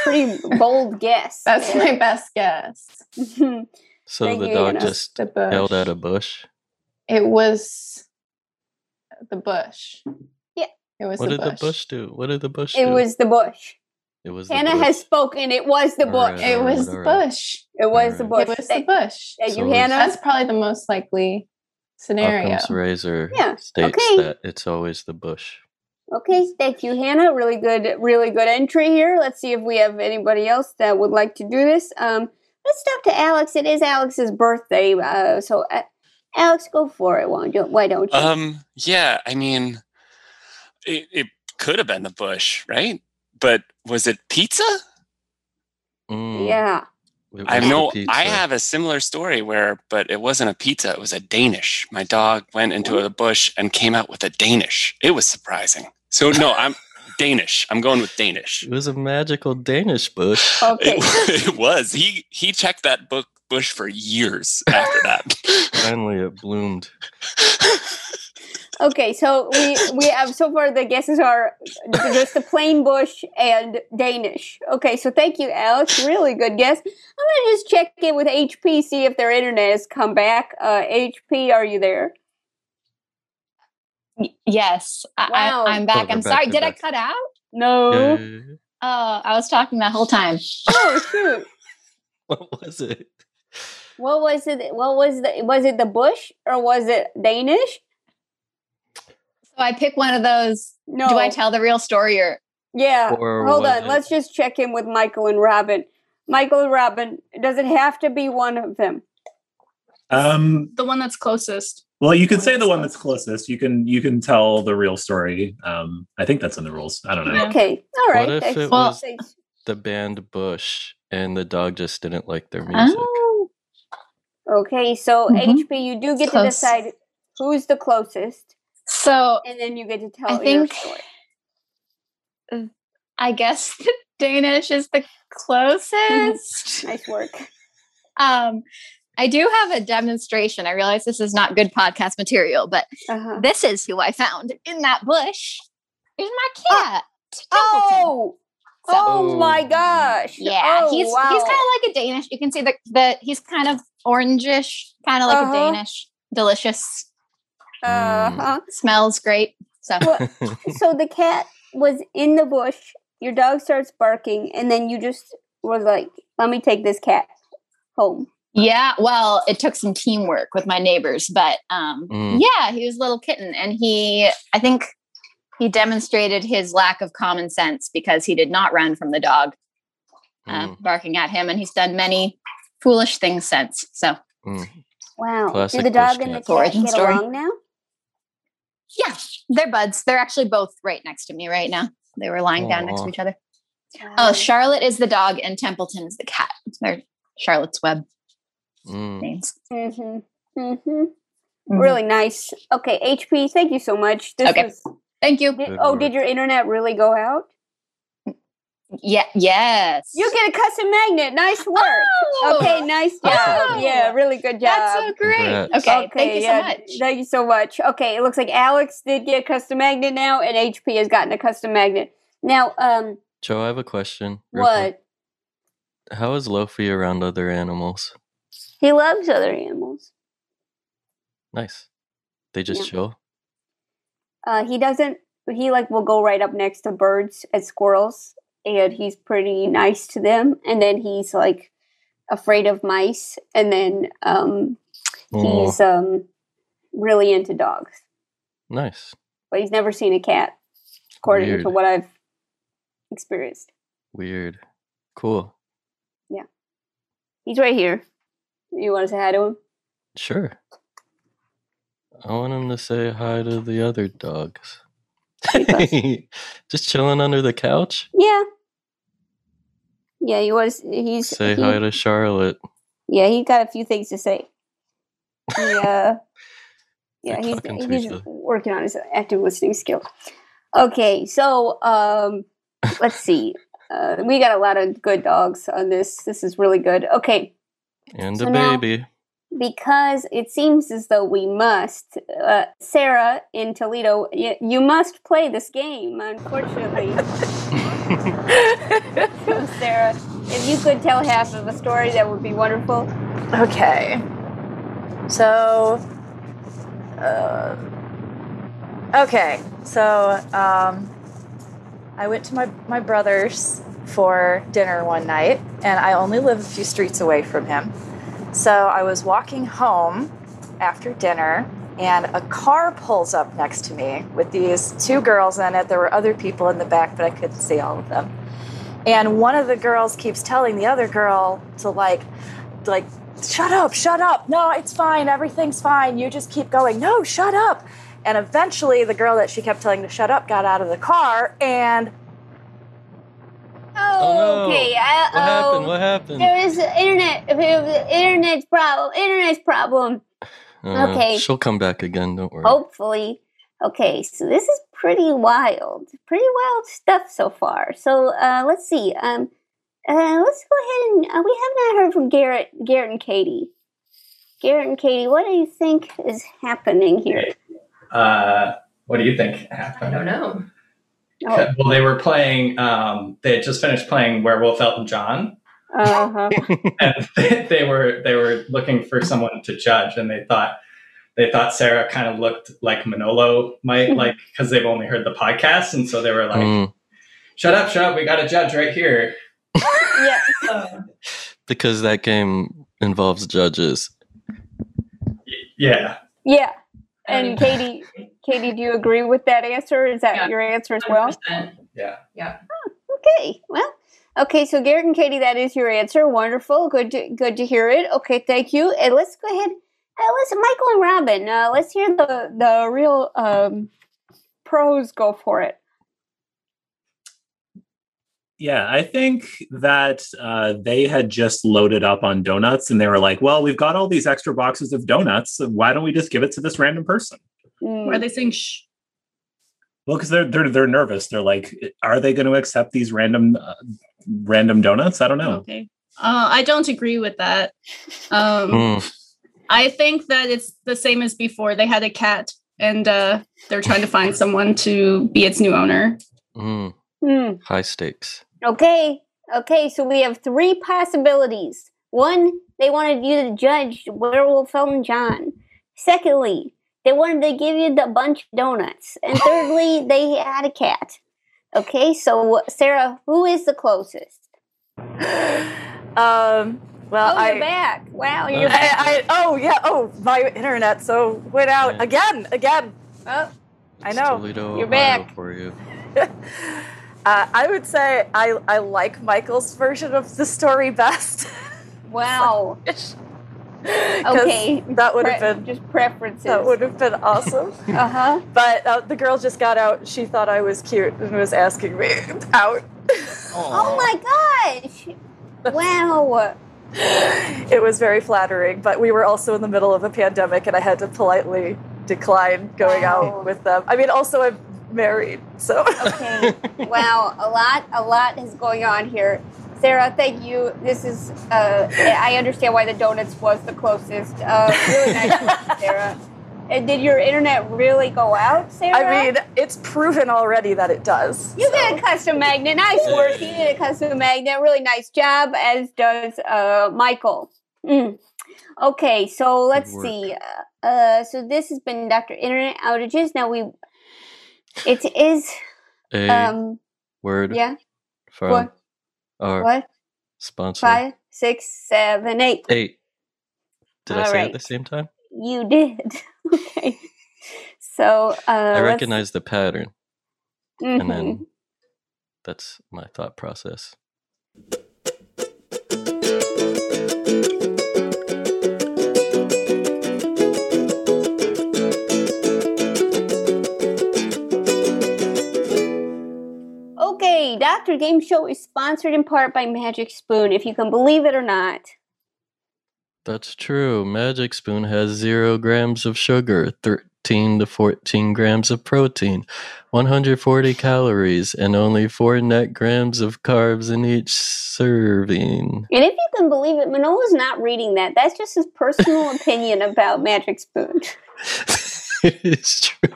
Speaker 2: Pretty bold guess.
Speaker 11: That's my best guess.
Speaker 1: So
Speaker 2: Thank
Speaker 1: the
Speaker 2: you,
Speaker 1: dog
Speaker 2: Hannah.
Speaker 1: just
Speaker 11: The bush.
Speaker 1: yelled at a bush.
Speaker 11: It was the bush.
Speaker 2: Yeah.
Speaker 11: It was
Speaker 1: What
Speaker 11: the
Speaker 1: did
Speaker 11: bush.
Speaker 1: the bush do? What did the bush
Speaker 2: It
Speaker 1: do?
Speaker 2: was the bush.
Speaker 1: It was the
Speaker 2: Hannah
Speaker 1: bush.
Speaker 2: has spoken. It was the
Speaker 1: All
Speaker 2: bush.
Speaker 1: right,
Speaker 11: It
Speaker 1: all
Speaker 11: was
Speaker 1: right,
Speaker 11: the
Speaker 1: all right.
Speaker 11: bush.
Speaker 2: It was the bush.
Speaker 11: It was the
Speaker 2: Thank-
Speaker 11: bush.
Speaker 2: Thank
Speaker 1: So
Speaker 2: you,
Speaker 1: it
Speaker 2: Hannah.
Speaker 11: That's probably the most likely scenario.
Speaker 1: Occam's razor
Speaker 2: Yeah,
Speaker 1: states
Speaker 2: okay.
Speaker 1: that it's always the bush.
Speaker 2: Okay, thank you, Hannah. Really good, really good entry here. Let's see if we have anybody else that would like to do this. Um, let's talk to Alex. It is Alex's birthday, uh, so uh, Alex, go for it. Why don't, why don't you?
Speaker 9: Um, yeah, I mean, it, it could have been the bush, right? But was it pizza?
Speaker 1: Mm,
Speaker 2: yeah.
Speaker 1: It
Speaker 9: I
Speaker 1: was the
Speaker 9: know I have a similar story where, but it wasn't a pizza, it was a Danish. My dog went into a bush and came out with a Danish. It was surprising. So, no, I'm Danish. I'm going with Danish.
Speaker 1: It was a magical Danish bush.
Speaker 2: Okay.
Speaker 9: It, it was. He he checked that book bush for years after that.
Speaker 1: Finally, it bloomed.
Speaker 2: Okay, so we we have so far the guesses are just the plain bush and Danish. Okay, so thank you, Alex. Really good guess. I'm gonna just check in with HP, see if their internet has come back. Uh, HP, are you there?
Speaker 14: Yes, I,
Speaker 2: Wow.
Speaker 14: I, I'm
Speaker 1: Oh,
Speaker 14: back.
Speaker 1: they're
Speaker 14: I'm
Speaker 1: back,
Speaker 14: sorry.
Speaker 1: they're
Speaker 14: Did I cut out?
Speaker 2: No.
Speaker 1: Yeah.
Speaker 14: Oh, I was talking that whole time.
Speaker 2: Oh shoot.
Speaker 1: What was it?
Speaker 2: What was it? What was the? Was it the bush or was it Danish?
Speaker 14: So I pick one of those.
Speaker 2: No.
Speaker 14: Do I tell the real story or?
Speaker 2: Yeah.
Speaker 1: Or
Speaker 2: Hold on.
Speaker 1: it-
Speaker 2: Let's just check in with Michael and Robin. Michael and Robin, does it have to be one of them?
Speaker 4: Um,
Speaker 11: The one that's closest.
Speaker 4: well, you could say the one that's closest. You can you can tell the real story. Um, I think that's in the rules. I don't know.
Speaker 11: Yeah.
Speaker 2: Okay. All right.
Speaker 1: What if it
Speaker 14: Well-
Speaker 1: was the band Bush and the dog just didn't like their music?
Speaker 14: Oh,
Speaker 2: Okay. So
Speaker 14: Mhm.
Speaker 2: HP, you do get
Speaker 14: Close.
Speaker 2: to decide who's the closest,
Speaker 14: so
Speaker 2: and then you get to tell
Speaker 14: I
Speaker 2: your
Speaker 14: think
Speaker 2: story.
Speaker 14: I guess the Danish is the closest.
Speaker 2: Nice work.
Speaker 14: um, I do have a demonstration. I realize this is not good podcast material, but
Speaker 2: Uh-huh.
Speaker 14: this is who I found in that bush. Is my cat. Templeton.
Speaker 2: Oh.
Speaker 14: So-
Speaker 2: Oh my gosh.
Speaker 14: Yeah,
Speaker 2: Oh,
Speaker 14: he's
Speaker 2: wow.
Speaker 14: he's kind of like a Danish. You can see the the he's kind of orangish, kind of like
Speaker 2: Uh-huh.
Speaker 14: a Danish. Delicious,
Speaker 2: Uh-huh.
Speaker 14: smells great. So
Speaker 2: Well, so the cat was in the bush. Your dog starts barking, and then you just was like, "Let me take this cat home."
Speaker 14: yeah, well, it took some teamwork with my neighbors, but um,
Speaker 1: Mm.
Speaker 14: yeah, he was a little kitten, and he I think he demonstrated his lack of common sense because he did not run from the dog uh,
Speaker 1: Mm,
Speaker 14: barking at him, and he's done many foolish things since. So
Speaker 1: mm.
Speaker 2: Wow.
Speaker 1: Classic
Speaker 2: Do the dog
Speaker 1: bush
Speaker 2: and the
Speaker 1: cat.
Speaker 2: cat get
Speaker 14: story.
Speaker 2: along now?
Speaker 14: Yeah, they're buds. They're actually both right next to me right now. They were lying down next to each other.
Speaker 2: Wow.
Speaker 14: Oh, Charlotte is the dog and Templeton is the cat. They're Charlotte's Web
Speaker 1: Mm.
Speaker 14: names.
Speaker 2: Mm-hmm. Mm-hmm.
Speaker 14: Mhm.
Speaker 2: Really nice. Okay, HP. Thank you so much. This
Speaker 14: Okay.
Speaker 2: was.
Speaker 14: Thank you.
Speaker 2: Did, oh, did your internet really go out?
Speaker 14: Yeah. Yes.
Speaker 2: You get a custom magnet. Nice work.
Speaker 14: Oh!
Speaker 2: Okay, nice job.
Speaker 14: Oh!
Speaker 2: Yeah, really good job.
Speaker 14: That's so great.
Speaker 1: Congrats.
Speaker 14: Okay. Thank you
Speaker 2: yeah,
Speaker 14: so much.
Speaker 2: Thank you so much. Okay, it looks like Alex did get a custom magnet now, and HP has gotten a custom magnet. Now, um,
Speaker 1: Jo, I have a question. real quick.
Speaker 2: what?
Speaker 1: How is Lofi around other animals?
Speaker 2: He loves other animals.
Speaker 1: Nice. They just
Speaker 2: Yeah.
Speaker 1: chill.
Speaker 2: Uh, he doesn't. He like will go right up next to birds and squirrels, and he's pretty nice to them. And then he's like afraid of mice, and then um,
Speaker 1: Aw,
Speaker 2: he's um really into dogs,
Speaker 1: nice.
Speaker 2: but he's never seen a cat, according to what I've experienced.
Speaker 1: Weird. Cool. Yeah.
Speaker 2: He's right here. You want to say hi to him?
Speaker 1: Sure. I want him to say hi to the other dogs. Just chilling under the couch.
Speaker 2: Yeah. Yeah, he was. He's
Speaker 1: Say
Speaker 2: he-
Speaker 1: hi to Charlotte.
Speaker 2: Yeah, he got a few things to say. He, uh, yeah, he's, he's working on his active listening skills. Okay, so um, let's see. Uh, we got a lot of good dogs on this. This is really good. Okay,
Speaker 1: And
Speaker 2: So
Speaker 1: a
Speaker 2: now-
Speaker 1: baby.
Speaker 2: Because it seems as though we must. Uh, Sarah in Toledo, y- you must play this game, unfortunately. so, Sarah, if you could tell half of a story, that would be wonderful.
Speaker 3: Okay. So, uh, okay. So, um, I went to my, my brother's for dinner one night, and I only live a few streets away from him. So I was walking home after dinner, and a car pulls up next to me with these two girls in it. There were other people in the back, but I couldn't see all of them. And one of the girls keeps telling the other girl to like, like, shut up, shut up. No, it's fine. Everything's fine. You just keep going. No, shut up. And eventually, the girl that she kept telling to shut up got out of the car and
Speaker 2: Oh,
Speaker 1: no.
Speaker 2: okay.
Speaker 1: What happened? What happened?
Speaker 2: There is an internet. Internet's problem. Internet's problem.
Speaker 1: Uh,
Speaker 2: okay.
Speaker 1: She'll come back again. Don't worry.
Speaker 2: Hopefully. Okay, so this is pretty wild. Pretty wild stuff so far. So uh, let's see. Um, uh, let's go ahead and uh, we have not heard from Garrett, Garrett and Kayti. Garrett and Kayti, what do you think is happening here?
Speaker 12: Uh, what do you think happened?
Speaker 11: I don't know.
Speaker 2: Oh,
Speaker 12: Well, they were playing. Um, they had just finished playing Werewolf Elton John,
Speaker 2: uh-huh.
Speaker 12: and they, they were they were looking for someone to judge, and they thought they thought Sarah kind of looked like Manolo might like because they've only heard the podcast, and so they were like,
Speaker 1: Mm,
Speaker 12: "Shut up, shut up! We got a judge right here."
Speaker 2: yeah.
Speaker 1: because that game involves judges.
Speaker 12: Yeah,
Speaker 2: Yeah. And Kayti, Kayti, do you agree with that answer? Is that
Speaker 11: Yeah.
Speaker 2: your answer as well?
Speaker 11: 100%.
Speaker 12: yeah.
Speaker 11: Yeah.
Speaker 2: Okay. Well, okay. So Garrett and Katie, that is your answer. Wonderful. Good. To, good to hear it. Okay. Thank you. And let's go ahead. Uh, let's Michael and Robin. Uh, let's hear the the real um, pros. Go for it.
Speaker 4: Yeah, I think that uh, they had just loaded up on donuts and they were like, well, we've got all these extra boxes of donuts. So why don't we just give it to this random person?
Speaker 2: Mm.
Speaker 15: Why are they saying shh?
Speaker 4: Well, because they're, they're they're nervous. They're like, are they going to accept these random uh, random donuts? I don't know.
Speaker 15: Okay. Uh, I don't agree with that. Um,
Speaker 1: Mm,
Speaker 15: I think that it's the same as before. They had a cat and uh, they're trying to find someone to be its new owner.
Speaker 1: mm,
Speaker 2: Hmm.
Speaker 1: high stakes.
Speaker 2: Okay. Okay. So we have three possibilities. One, they wanted you to judge Werewolf Elton John. Secondly, they wanted to give you the bunch of donuts. And thirdly, they had a cat. Okay. So Sarah, who is the closest?
Speaker 3: Um, well,
Speaker 2: oh,
Speaker 3: I,
Speaker 2: you're back. Wow, you're back.
Speaker 3: I, I, oh yeah, oh my internet so went out again, again.
Speaker 2: Oh,
Speaker 3: I know.
Speaker 1: Toledo,
Speaker 2: You're
Speaker 1: Ohio
Speaker 2: back.
Speaker 1: for you.
Speaker 3: Uh, I would say I I like Michael's version of the story best.
Speaker 2: Wow. Okay.
Speaker 3: that would have
Speaker 2: Pre-
Speaker 3: been
Speaker 2: just preferences.
Speaker 3: that would have been awesome.
Speaker 2: Uh huh.
Speaker 3: But uh, the girl just got out. She thought I was cute and was asking me out.
Speaker 2: Oh my gosh! Wow.
Speaker 3: It was very flattering, but we were also in the middle of a pandemic, and I had to politely decline going out with them. I mean, also I'm married, so
Speaker 2: Okay. wow. A lot. A lot is going on here. Sarah, thank you. This is. Uh, I understand why the donuts was the closest. Uh, really nice, Sarah. And did your internet really go out, Sarah?
Speaker 3: I mean, it's proven already that it does.
Speaker 2: You get a custom magnet. Nice work. You did a custom magnet. Really nice job, as does uh, Michael. Mm. Okay, so let's see. Uh, uh, so this has been Dr. Internet Outages. Now we, it is,
Speaker 1: A
Speaker 2: um,
Speaker 1: word
Speaker 2: yeah,
Speaker 1: from
Speaker 2: what,
Speaker 1: our
Speaker 2: what,
Speaker 1: sponsor.
Speaker 2: five, six, seven, eight.
Speaker 1: Eight. Did I
Speaker 2: All
Speaker 1: say it at the same time?
Speaker 2: You did. okay. So uh,
Speaker 1: I recognize the pattern, and
Speaker 2: mhm.
Speaker 1: then that's my thought process.
Speaker 2: Okay, Dr. Game Show is sponsored in part by Magic Spoon, if you can believe it or not.
Speaker 1: That's true. Magic Spoon has zero grams of sugar, 13 to 14 grams of protein, 140 calories, and only 4 net grams of carbs in each serving.
Speaker 2: And if you can believe it, Manolo's not reading that. That's just his personal opinion about Magic Spoon.
Speaker 1: it's true.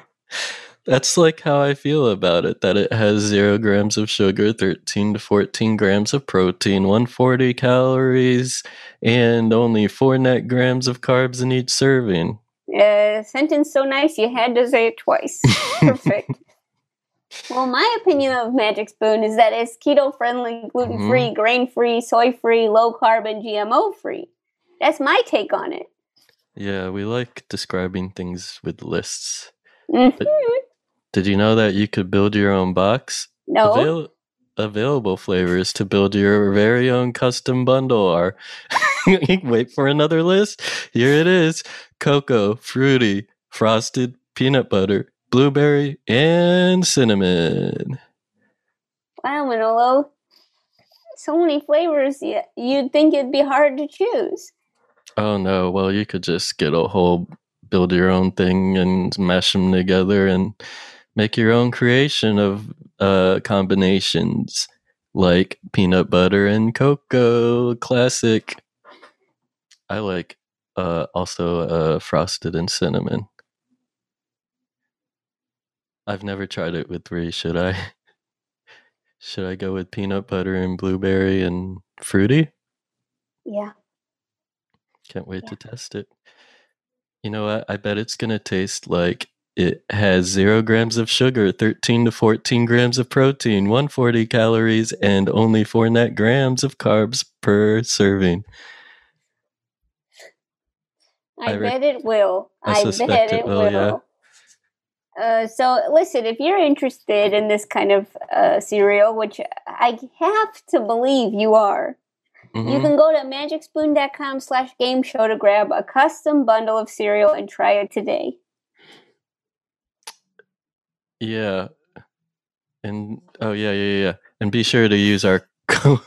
Speaker 1: That's like how I feel about it that it has 0 grams of sugar, 13 to 14 grams of protein, 140 calories, and only 4 net grams of carbs in each serving.
Speaker 2: Uh, sentence so nice you had to say it twice. Perfect. well, my opinion of Magic Spoon is that it's keto friendly, gluten free,
Speaker 1: Mhm.
Speaker 2: grain free, soy free, low carb, and GMO free. That's my take on it.
Speaker 1: Yeah, we like describing things with lists.
Speaker 2: Mhm.
Speaker 1: But did you know that you could build your own box?
Speaker 2: No.
Speaker 1: Avail- available flavors to build your very own custom bundle are wait for another list. Here it is cocoa, fruity, frosted, peanut butter, blueberry, and cinnamon.
Speaker 2: Wow, Manolo. So many flavors, you- you'd think it'd be hard to choose.
Speaker 1: Oh no, well, you could just get a whole build your own thing and mash them together and make your own creation of uh, combinations like peanut butter and cocoa classic. I like uh, also uh, frosted and cinnamon. I've never tried it with three. Should I? Should I go with peanut butter and blueberry and fruity?
Speaker 2: Yeah.
Speaker 1: Can't wait to test it. You know what? I bet it's gonna taste like it has zero grams of sugar, 13 to 14 grams of protein, 140 calories, and only four net grams of carbs per serving.
Speaker 2: I,
Speaker 1: I rec-
Speaker 2: bet it will.
Speaker 1: I
Speaker 2: I, bet it
Speaker 1: it
Speaker 2: will.
Speaker 1: will, yeah.
Speaker 2: Uh, so listen, if you're interested in this kind of uh, cereal, which I have to believe you are, you
Speaker 1: Mhm.
Speaker 2: can go to magicspoon.com slash game show to grab a custom bundle of cereal and try it today.
Speaker 1: Yeah. And oh yeah, yeah, yeah. And be sure to use our code.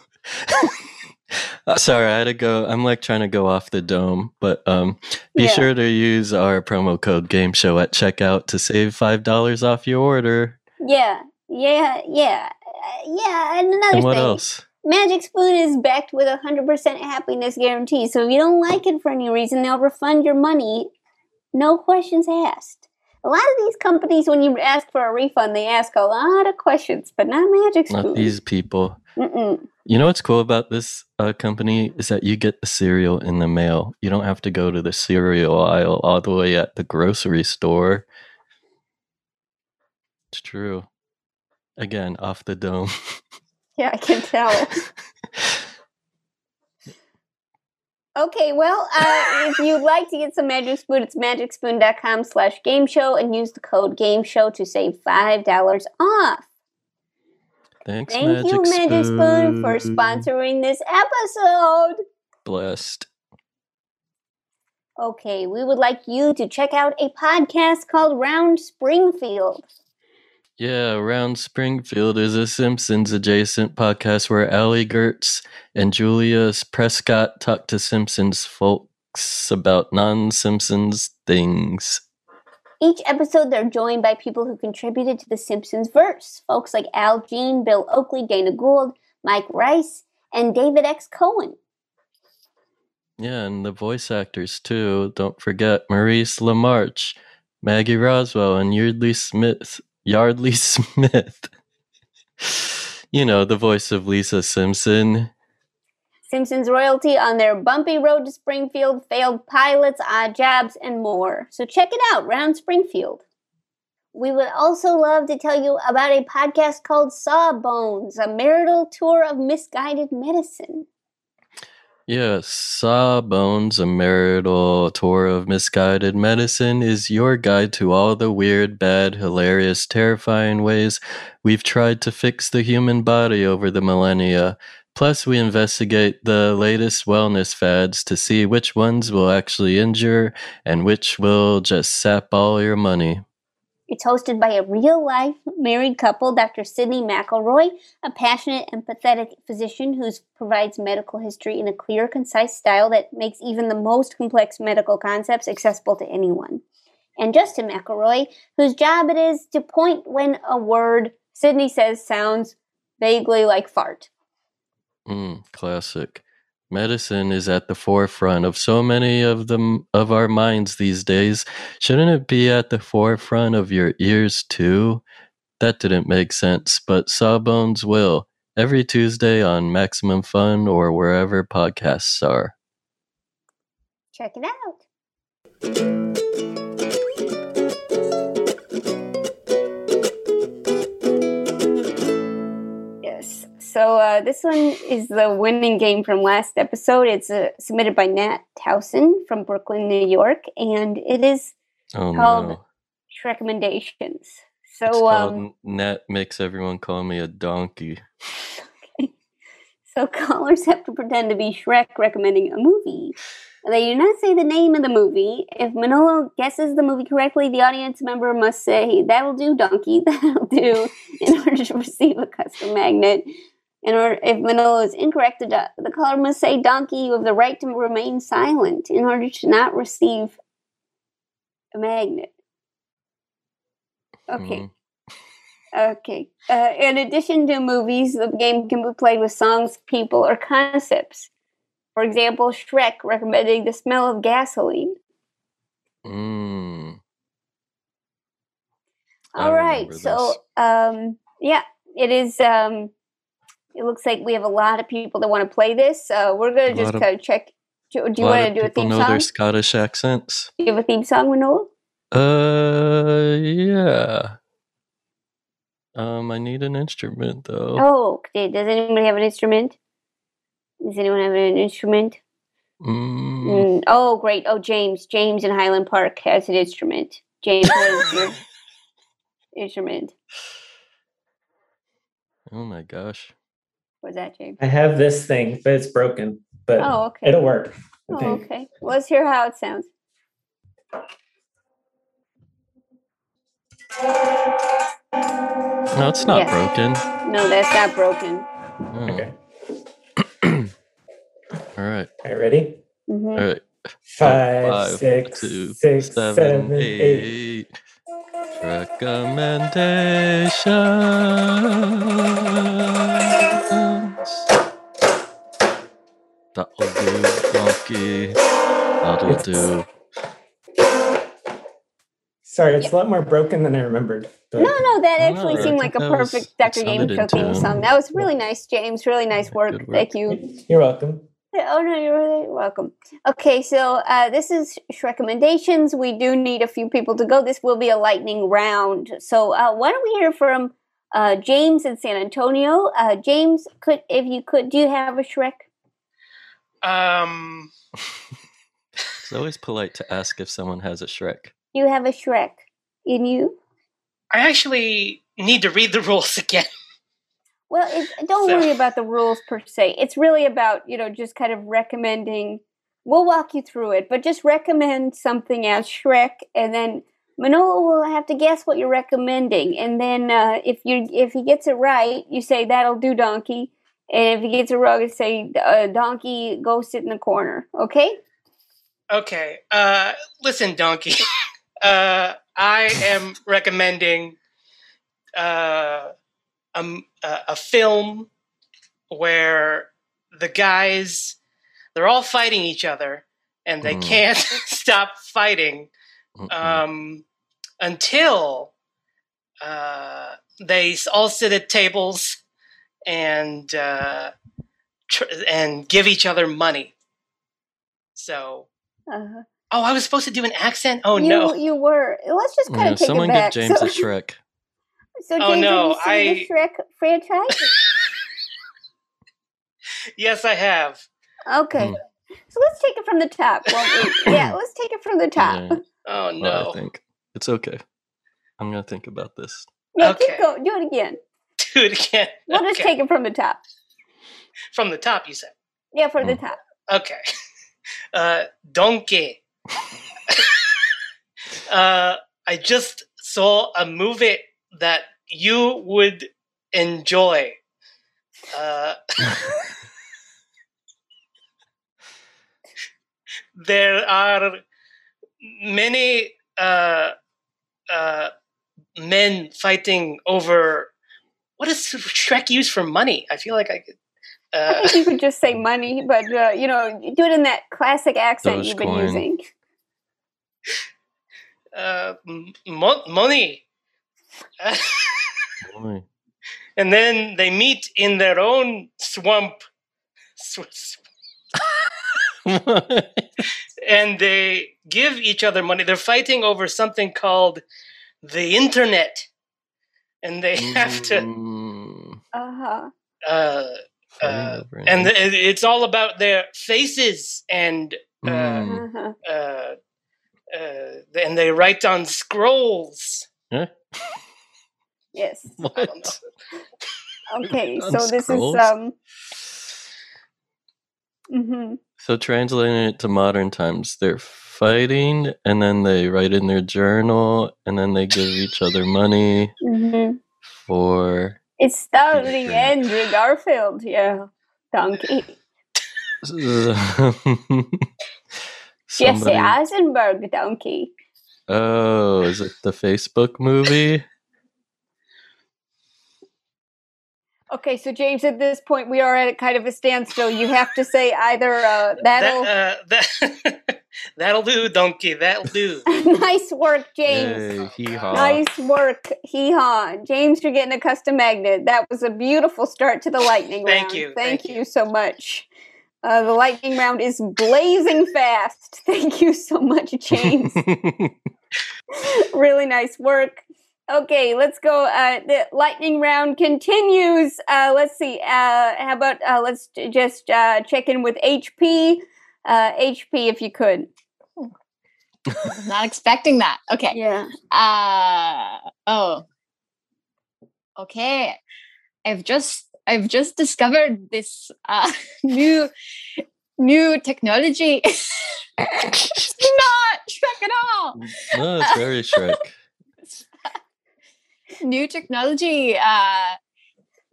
Speaker 1: Uh, Sorry, I had to go. I'm like trying to go off the dome, but um, be
Speaker 2: Yeah.
Speaker 1: sure to use our promo code Game Show at checkout to save five dollars off your order.
Speaker 2: Yeah, yeah, yeah, uh, yeah. And another
Speaker 1: And what
Speaker 2: thing,
Speaker 1: else?
Speaker 2: Magic Spoon is backed with a hundred percent happiness guarantee. So if you don't like it for any reason, they'll refund your money, no questions asked. A lot of these companies, when you ask for a refund, they ask a lot of questions, but not Magic Spoon.
Speaker 1: Not these people.
Speaker 2: Mm-mm.
Speaker 1: You know what's cool about this uh, company is that you get the cereal in the mail. You don't have to go to the cereal aisle all the way at the grocery store. It's true. Again, off the dome.
Speaker 2: Yeah, I can tell. Okay, well, uh, if you'd like to get some Magic Spoon, it's magicspoon.com slash game show and use the code game show to save $5 off.
Speaker 1: Thanks,
Speaker 2: Thank
Speaker 1: Magic
Speaker 2: you, Magic Spoon, for sponsoring this episode.
Speaker 1: Blessed.
Speaker 2: Okay, we would like you to check out a podcast called Round Springfield.
Speaker 1: Yeah, Around Springfield is a Simpsons adjacent podcast where Allie Goertz and Julia Prescott talk to Simpsons folks about non Simpsons things.
Speaker 2: Each episode, they're joined by people who contributed to the Simpsons verse. Folks like Al Jean, Bill Oakley, Dana Gould, Mike Reiss, and David X. Cohen.
Speaker 1: Yeah, and the voice actors too. Don't forget Maurice LaMarche, Maggie Roswell, and Yeardley Smith. Yeardley Smith. you know, the voice of Lisa Simpson.
Speaker 2: Simpsons royalty on their bumpy road to Springfield, failed pilots, odd jobs, and more. So check it out, Round Springfield. We would also love to tell you about a podcast called Sawbones, a marital tour of misguided medicine.
Speaker 1: Yeah, Sawbones, a marital tour of misguided medicine, is your guide to all the weird, bad, hilarious, terrifying ways we've tried to fix the human body over the millennia. Plus, we investigate the latest wellness fads to see which ones will actually injure and which will just sap all your money.
Speaker 2: It's hosted by a real life married couple, Dr. Sydney McElroy, a passionate, empathetic physician who provides medical history in a clear, concise style that makes even the most complex medical concepts accessible to anyone. and Justin McElroy, whose job it is to point when a word Sydney says sounds vaguely like fart.
Speaker 1: Mm, classic. Medicine is at the forefront of so many of them of our minds these days. Shouldn't it be at the forefront of your ears too? That didn't make sense, but Sawbones will every Tuesday on Maximum Fun or wherever podcasts are.
Speaker 2: Check it out. So uh, this one is the winning game from last episode. It's uh, submitted by Nat Towson from Brooklyn, New York, and it is
Speaker 1: Oh
Speaker 2: called
Speaker 1: no.
Speaker 2: recommendations.
Speaker 1: It's
Speaker 2: So
Speaker 1: called
Speaker 2: um,
Speaker 1: Net makes everyone call me a donkey.
Speaker 2: So callers have to pretend to be Shrek recommending a movie. They do not say the name of the movie. If Manolo guesses the movie correctly, the audience member must say, That'll do, donkey, that'll do, in order to receive a custom magnet. In order, if Manolo is incorrect, the, the caller must say, Donkey, you have the right to remain silent in order to not receive a magnet. Okay.
Speaker 1: Mhm.
Speaker 2: Okay. Uh, in addition to movies, the game can be played with songs, people, or concepts. For example, Shrek recommending the smell of gasoline.
Speaker 1: Mm.
Speaker 2: All right. So, um, yeah, it is. Um, it looks like we have a lot of people that want to play this. Uh, we're going to just kind of check. Do, do you want to do a theme
Speaker 1: know
Speaker 2: song?
Speaker 1: their Scottish accents.
Speaker 2: Do you have a theme song, Manolo?
Speaker 1: Uh, yeah. Um, I need an instrument though.
Speaker 2: Oh, okay. Does anybody have an instrument? Does anyone have an instrument?
Speaker 1: Mm,
Speaker 2: Mm, oh, great. Oh, James. James in Highland Park has an instrument. James, your instrument?
Speaker 1: oh my gosh.
Speaker 2: What's that, James?
Speaker 16: I have this thing, but it's broken. But
Speaker 2: Oh, okay.
Speaker 16: it'll work.
Speaker 2: Oh,
Speaker 16: think.
Speaker 2: okay. Let's hear how it sounds.
Speaker 1: No, it's not
Speaker 2: Yeah.
Speaker 1: broken.
Speaker 2: No, that's not broken.
Speaker 1: Oh.
Speaker 16: Okay.
Speaker 1: All right.
Speaker 16: All right, ready?
Speaker 2: hmm
Speaker 1: All right.
Speaker 16: Five,
Speaker 1: Five,
Speaker 16: six,
Speaker 1: two,
Speaker 16: six,
Speaker 1: seven,
Speaker 16: seven, eight.
Speaker 1: eight. Shrekomendations. That'll do, donkey. That'll do.
Speaker 16: Sorry, it's a lot more broken than I remembered. But
Speaker 2: No, no, that
Speaker 1: No,
Speaker 2: actually
Speaker 1: I
Speaker 2: seemed like a
Speaker 1: that was-
Speaker 2: perfect
Speaker 1: it
Speaker 2: Dr. Game
Speaker 1: sounded
Speaker 2: Show theme song. That was really nice, James. Really nice work.
Speaker 1: work.
Speaker 2: Thank you.
Speaker 16: You're welcome.
Speaker 2: Oh no, you're really welcome. Okay, so uh, this is Sh- recommendations. We do need a few people to go. This will be a lightning round. So uh, why don't we hear from uh, James in San Antonio? Uh, James, could if you could, do you have a Shrek?
Speaker 6: Um,
Speaker 1: It's always polite to ask if someone has a Shrek.
Speaker 2: You have a Shrek in you?
Speaker 6: I actually need to read the rules again.
Speaker 2: Well, it, don't
Speaker 6: So-
Speaker 2: worry about the rules per se. It's really about you know just kind of recommending. We'll walk you through it, but just recommend something as Shrek, and then Manolo will have to guess what you're recommending, and then uh, if you if he gets it right, you say that'll do, donkey, and if he gets it wrong, you say uh, donkey, go sit in the corner. Okay?
Speaker 6: Okay. Uh, listen, Donkey. uh, I am recommending uh, a, m- a- a film where the guys they're all fighting each other and they
Speaker 1: Mm.
Speaker 6: can't stop fighting
Speaker 1: Mm-mm.
Speaker 6: um, until uh, they all sit at tables and uh, tr- and give each other money. So,
Speaker 2: Uh,
Speaker 6: oh, I was supposed to do an accent. Oh
Speaker 2: you,
Speaker 6: no!
Speaker 2: you were. Let's just kind
Speaker 1: Yeah,
Speaker 2: of take
Speaker 1: someone
Speaker 2: it back.
Speaker 1: give James
Speaker 2: so,
Speaker 1: a Shrek.
Speaker 2: so
Speaker 6: Oh, no,
Speaker 2: have you seen the Shrek franchise?
Speaker 6: Yes, I have.
Speaker 2: Okay.
Speaker 1: Hmm.
Speaker 2: So let's take it from the top. won't yeah, let's take it from the top.
Speaker 1: Yeah,
Speaker 6: Oh
Speaker 1: well,
Speaker 6: no!
Speaker 1: I think it's okay. I'm gonna think about this.
Speaker 2: Yeah,
Speaker 6: Okay.
Speaker 2: keep going. Do it again.
Speaker 6: Do it again.
Speaker 2: We'll just take it from the top.
Speaker 6: from the top. You said.
Speaker 2: Yeah, from the
Speaker 1: Hmm.
Speaker 2: top.
Speaker 6: Okay. Uh, donkey. uh, I just saw a movie that you would enjoy. Uh, there are many uh, uh, men fighting over what does Shrek use for money? I feel like I could.
Speaker 2: I
Speaker 6: Uh,
Speaker 2: think you could just say money, but uh, you know, do it in that classic accent you've been
Speaker 1: Dogecoin.
Speaker 2: using.
Speaker 6: uh, m- mo- money.
Speaker 1: Boy.
Speaker 6: and then they meet in their own swamp. Sw- sw- and they give each other money. They're fighting over something called the internet. And they have to.
Speaker 1: Mm,
Speaker 2: Uh-huh.
Speaker 6: Uh, uh, and it- it's all about their faces and uh,
Speaker 1: Mm.
Speaker 2: Uh-huh.
Speaker 6: uh, uh, and they write on scrolls.
Speaker 1: Eh?
Speaker 2: Yes.
Speaker 1: What?
Speaker 2: Okay,
Speaker 1: On
Speaker 2: so this is um hmm
Speaker 1: So translating it to modern times, they're fighting, and then they write in their journal, and then they give each other money
Speaker 2: hmm
Speaker 1: for.
Speaker 2: It's starring Andrew Garfield, yeah. Donkey. Jesse Eisenberg donkey.
Speaker 1: Oh, is it the Facebook movie?
Speaker 2: Okay, so James, at this point we are at kind of a standstill. You have to say either uh, that'll
Speaker 6: That, uh, that that'll do, donkey. That'll do.
Speaker 2: nice work, James.
Speaker 1: Yay, hee-haw.
Speaker 2: Nice work, hee haw. James, you're getting a custom magnet. That was a beautiful start to the lightning round.
Speaker 6: Thank
Speaker 2: round.
Speaker 6: you,
Speaker 2: Thank,
Speaker 6: thank
Speaker 2: you so much. Uh, the lightning round is blazing fast. Thank you so much, James. really nice work. Okay, let's go. Uh, the lightning round continues. Uh, let's see. Uh, how about uh, let's j- just uh, check in with HP. Uh, HP, if you could.
Speaker 14: Not expecting that. Okay.
Speaker 2: Yeah.
Speaker 14: Uh oh. Okay. I've just I've just discovered this uh new new technology. it's not Shrek at all.
Speaker 1: no, it's very Shrek.
Speaker 14: New technology. Uh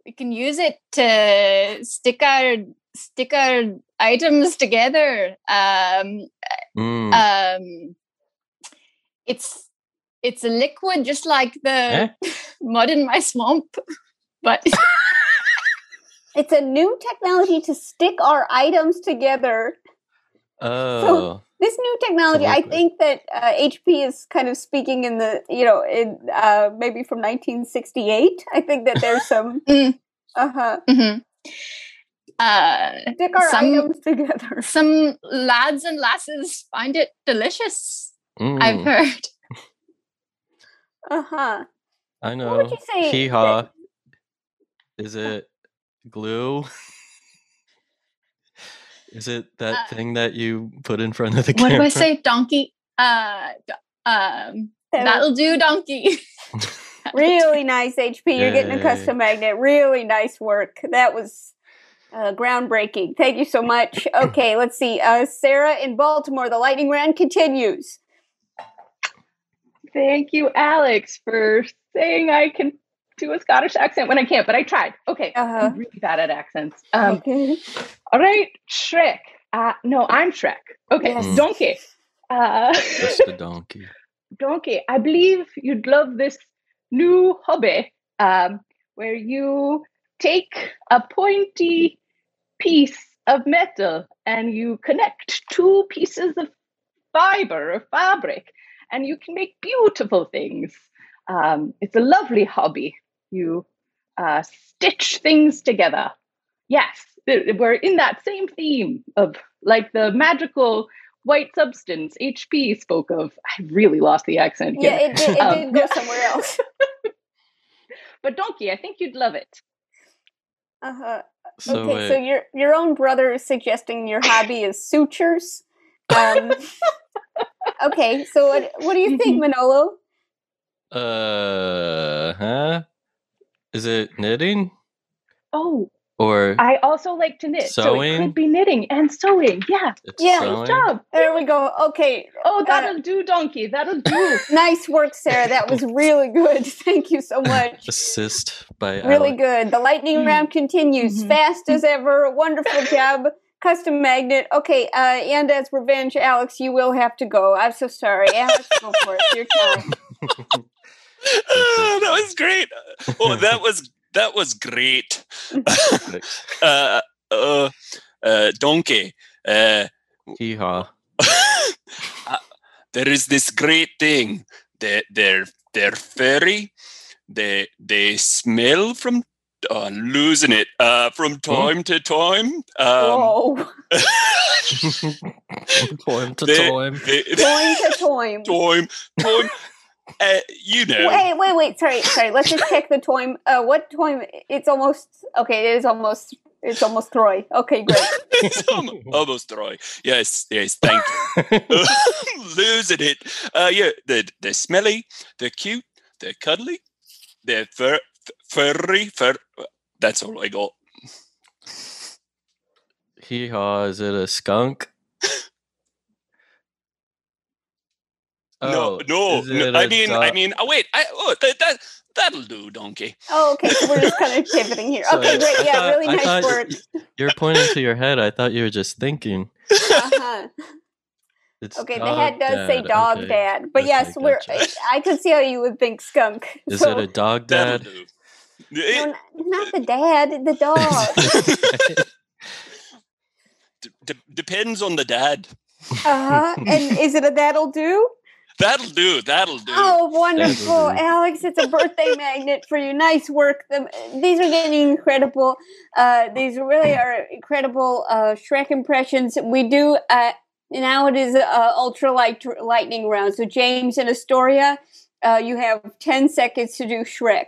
Speaker 14: we can use it to stick our stick our items together. Um
Speaker 1: Mm.
Speaker 14: um it's it's a liquid just like the
Speaker 1: Eh?
Speaker 14: mud in my swamp but
Speaker 2: It's a new technology to stick our items together.
Speaker 1: Oh.
Speaker 2: This new technology, I think that uh, HP is kind of speaking in the, you know, in uh, maybe from 1968. I think that there's some.
Speaker 14: Mm.
Speaker 2: Uh huh.
Speaker 14: Mhm. uh
Speaker 2: Stick our
Speaker 14: some
Speaker 2: items together.
Speaker 14: some lads and lasses find it delicious i've
Speaker 1: Mm,
Speaker 14: heard
Speaker 2: Uh huh.
Speaker 1: I know.
Speaker 2: What would you say
Speaker 1: Hee haw. Is it glue? Is it that
Speaker 14: Uh,
Speaker 1: thing that you put in front of the camera?
Speaker 14: what do i say donkey uh um that'll do donkey
Speaker 2: Really nice, HP. You're getting a custom magnet. Really nice work. That was uh, groundbreaking. Thank you so much. Okay, let's see. Uh, Sarah in Baltimore, the lightning round continues.
Speaker 8: Thank you, Alex, for saying I can do a Scottish accent when I can't, but I tried. Okay,
Speaker 2: Uh-huh.
Speaker 8: I'm really bad at accents. Um,
Speaker 2: Okay.
Speaker 8: all right, Shrek. Uh, no, I'm Shrek. Okay,
Speaker 2: Yes.
Speaker 8: Donkey. Uh,
Speaker 1: Just a donkey.
Speaker 8: Donkey, I believe you'd love this new hobby um, where you take a pointy piece of metal and you connect two pieces of fiber or fabric and you can make beautiful things. Um, it's a lovely hobby. You uh, stitch things together. Yes, we're in that same theme of like the magical white substance HP spoke of. I really lost the accent.
Speaker 2: Yeah,
Speaker 8: here.
Speaker 2: it did, it
Speaker 8: Um,
Speaker 2: did go somewhere else.
Speaker 8: but Donkey, I think you'd love it.
Speaker 2: Uh huh.
Speaker 1: So
Speaker 2: okay,
Speaker 1: wait.
Speaker 2: so your your own brother is suggesting your hobby is sutures. Um, okay, so what what do you think, Manolo?
Speaker 1: Uh huh. Is it knitting
Speaker 8: Oh,
Speaker 1: or
Speaker 8: I also like to knit, so it
Speaker 1: Sewing?
Speaker 8: could be knitting and sewing. Yeah,
Speaker 1: it's
Speaker 2: Yeah.
Speaker 8: good
Speaker 1: sewing?
Speaker 8: job.
Speaker 2: There we go. Okay,
Speaker 8: Oh, that'll do, Donkey. That'll do.
Speaker 2: nice work, Sarah. That was really good. Thank you so much.
Speaker 1: Assist by
Speaker 2: Really
Speaker 1: Alex.
Speaker 2: good. The lightning round continues
Speaker 8: Mhm.
Speaker 2: fast as ever. Wonderful job. custom magnet. Okay, uh, and as revenge, Alex, you will have to go. I'm so sorry. Alex, go for it. Your time.
Speaker 9: Oh, that was great. Oh, that was that was great. uh, uh, uh, donkey. Uh,
Speaker 1: Hee haw.
Speaker 9: uh, there is this great thing. They they're they're furry. They they smell from uh, losing it uh, from time to time. Um,
Speaker 2: Whoa.
Speaker 1: Time to
Speaker 9: they-
Speaker 1: time.
Speaker 9: they-
Speaker 2: Toim to toim.
Speaker 9: time time. Uh, you know.
Speaker 2: Wait, wait, wait. Sorry, sorry. Let's just check the toim. Uh, what toim? It's almost okay. It is almost. It's almost Troy. Okay, great.
Speaker 9: It's almo- almost dry. Yes, yes, thank you. Losing it. Uh, yeah, they're, they're smelly, they're cute, they're cuddly, they're fur, f- furry, fur. That's all I got.
Speaker 1: Hee haw. Is it a skunk? Oh,
Speaker 9: no,
Speaker 1: is
Speaker 9: no,
Speaker 1: I
Speaker 9: I
Speaker 1: a
Speaker 9: mean, I mean, oh wait, I, oh, that, that, that'll do, donkey.
Speaker 2: Oh, okay. So we're just kind of pivoting here.
Speaker 1: Sorry.
Speaker 2: Okay, great. Yeah, really
Speaker 1: I
Speaker 2: nice
Speaker 1: thought
Speaker 2: work.
Speaker 1: You're pointing to your head. I thought you were just thinking.
Speaker 2: Uh-huh.
Speaker 1: It's
Speaker 2: Okay, the head does say dog
Speaker 1: Okay.
Speaker 2: dad, but
Speaker 1: Okay,
Speaker 2: yes, we're.
Speaker 1: gotcha.
Speaker 2: I could see how you would think skunk.
Speaker 1: Is
Speaker 2: So-
Speaker 1: it a dog dad?
Speaker 2: No, not the dad, the dog.
Speaker 9: d- d- depends on the dad.
Speaker 2: Uh huh. And is it a that'll do?
Speaker 9: That'll do. That'll do.
Speaker 2: Oh, wonderful,
Speaker 1: do.
Speaker 2: Alex! It's a birthday magnet for you. Nice work. The, these are getting incredible. Uh, these really are incredible uh, Shrek impressions. We do uh, now. It is uh, ultra light lightning round. So James and Astoria, uh, you have ten seconds to do Shrek.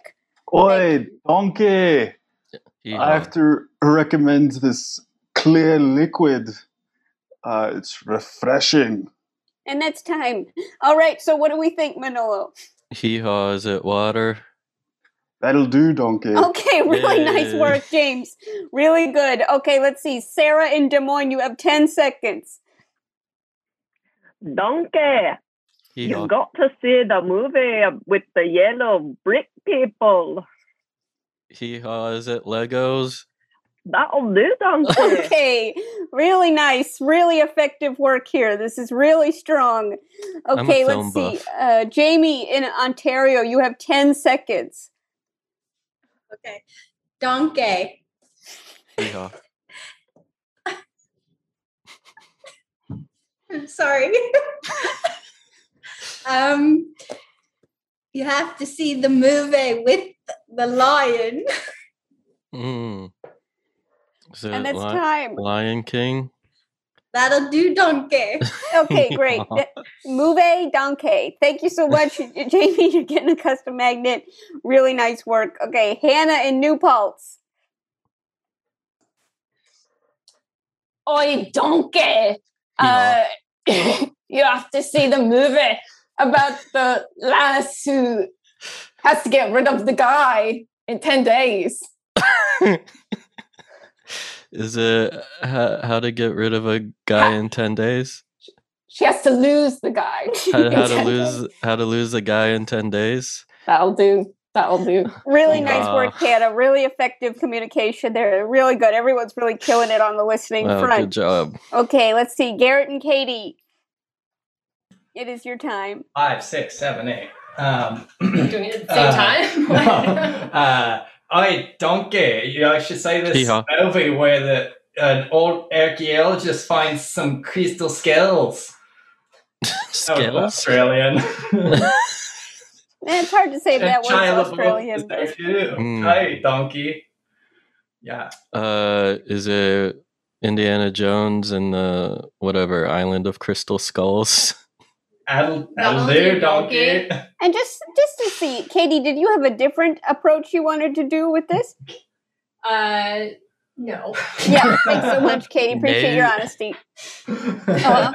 Speaker 5: Oi, donkey!
Speaker 1: Hee
Speaker 5: I have to recommend this clear liquid. Uh, it's refreshing.
Speaker 2: And that's time. All right. So what do we think, Manolo?
Speaker 1: Hee haw. Is it water?
Speaker 5: That'll do, donkey.
Speaker 2: Okay, really nice work, James. Really good. Okay, let's see. Sarah in Des Moines, you have 10 seconds.
Speaker 10: Donkey,
Speaker 1: Hee
Speaker 10: you got to see the movie with the yellow brick people.
Speaker 1: Hee haw. Is it Legos?
Speaker 10: That'll do, Donkey.
Speaker 2: Okay, really nice, really effective work here. This is really strong. Okay, let's see. Uh, Jayme in Ontario, you have 10 seconds.
Speaker 7: Okay. Donkey.
Speaker 1: Hee.
Speaker 7: I'm sorry. um, you have to see the movie with the lion.
Speaker 1: Is it
Speaker 2: And it's
Speaker 1: Li-
Speaker 2: time.
Speaker 1: Lion King?
Speaker 7: That'll do, donkey.
Speaker 2: Okay, great. Move donkey. Thank you so much, Jayme. You're getting a custom magnet. Really nice work. Okay, Hannah in New Paltz.
Speaker 11: Oi, donkey! Uh, you have to see the movie about the lass who has to get rid of the guy in 10 days.
Speaker 1: Is it how, how to get rid of a guy in 10 days?
Speaker 11: She has to lose the guy.
Speaker 1: How, how to lose
Speaker 11: days.
Speaker 1: how to lose a guy in 10 days?
Speaker 11: That'll do. That'll do.
Speaker 2: Really nice
Speaker 1: Wow.
Speaker 2: work, Hannah. Really effective communication there. Really good. Everyone's really killing it on the listening
Speaker 1: Wow, good job.
Speaker 2: Okay, let's see. Garrett and Kayti. It is your time.
Speaker 12: Five, six, seven, eight. Um,
Speaker 11: Doing it at the same time?
Speaker 12: no. uh, I donkey. You know, I should say this
Speaker 1: Hee-haw.
Speaker 12: movie where the an old archaeologist finds some crystal skulls. That was
Speaker 1: Skills?
Speaker 12: Australian.
Speaker 2: It's hard to say that was
Speaker 12: Shia
Speaker 2: Australian.
Speaker 12: is there too.
Speaker 1: Mm.
Speaker 12: Hey, donkey. Yeah.
Speaker 1: Uh is it Indiana Jones and the whatever island of crystal skulls?
Speaker 11: Do,
Speaker 12: do, donkey.
Speaker 2: And just just to see, Kayti, did you have a different approach you wanted to do with this?
Speaker 11: Uh, no.
Speaker 2: Yeah, thanks so much, Kayti. Appreciate your honesty. Uh,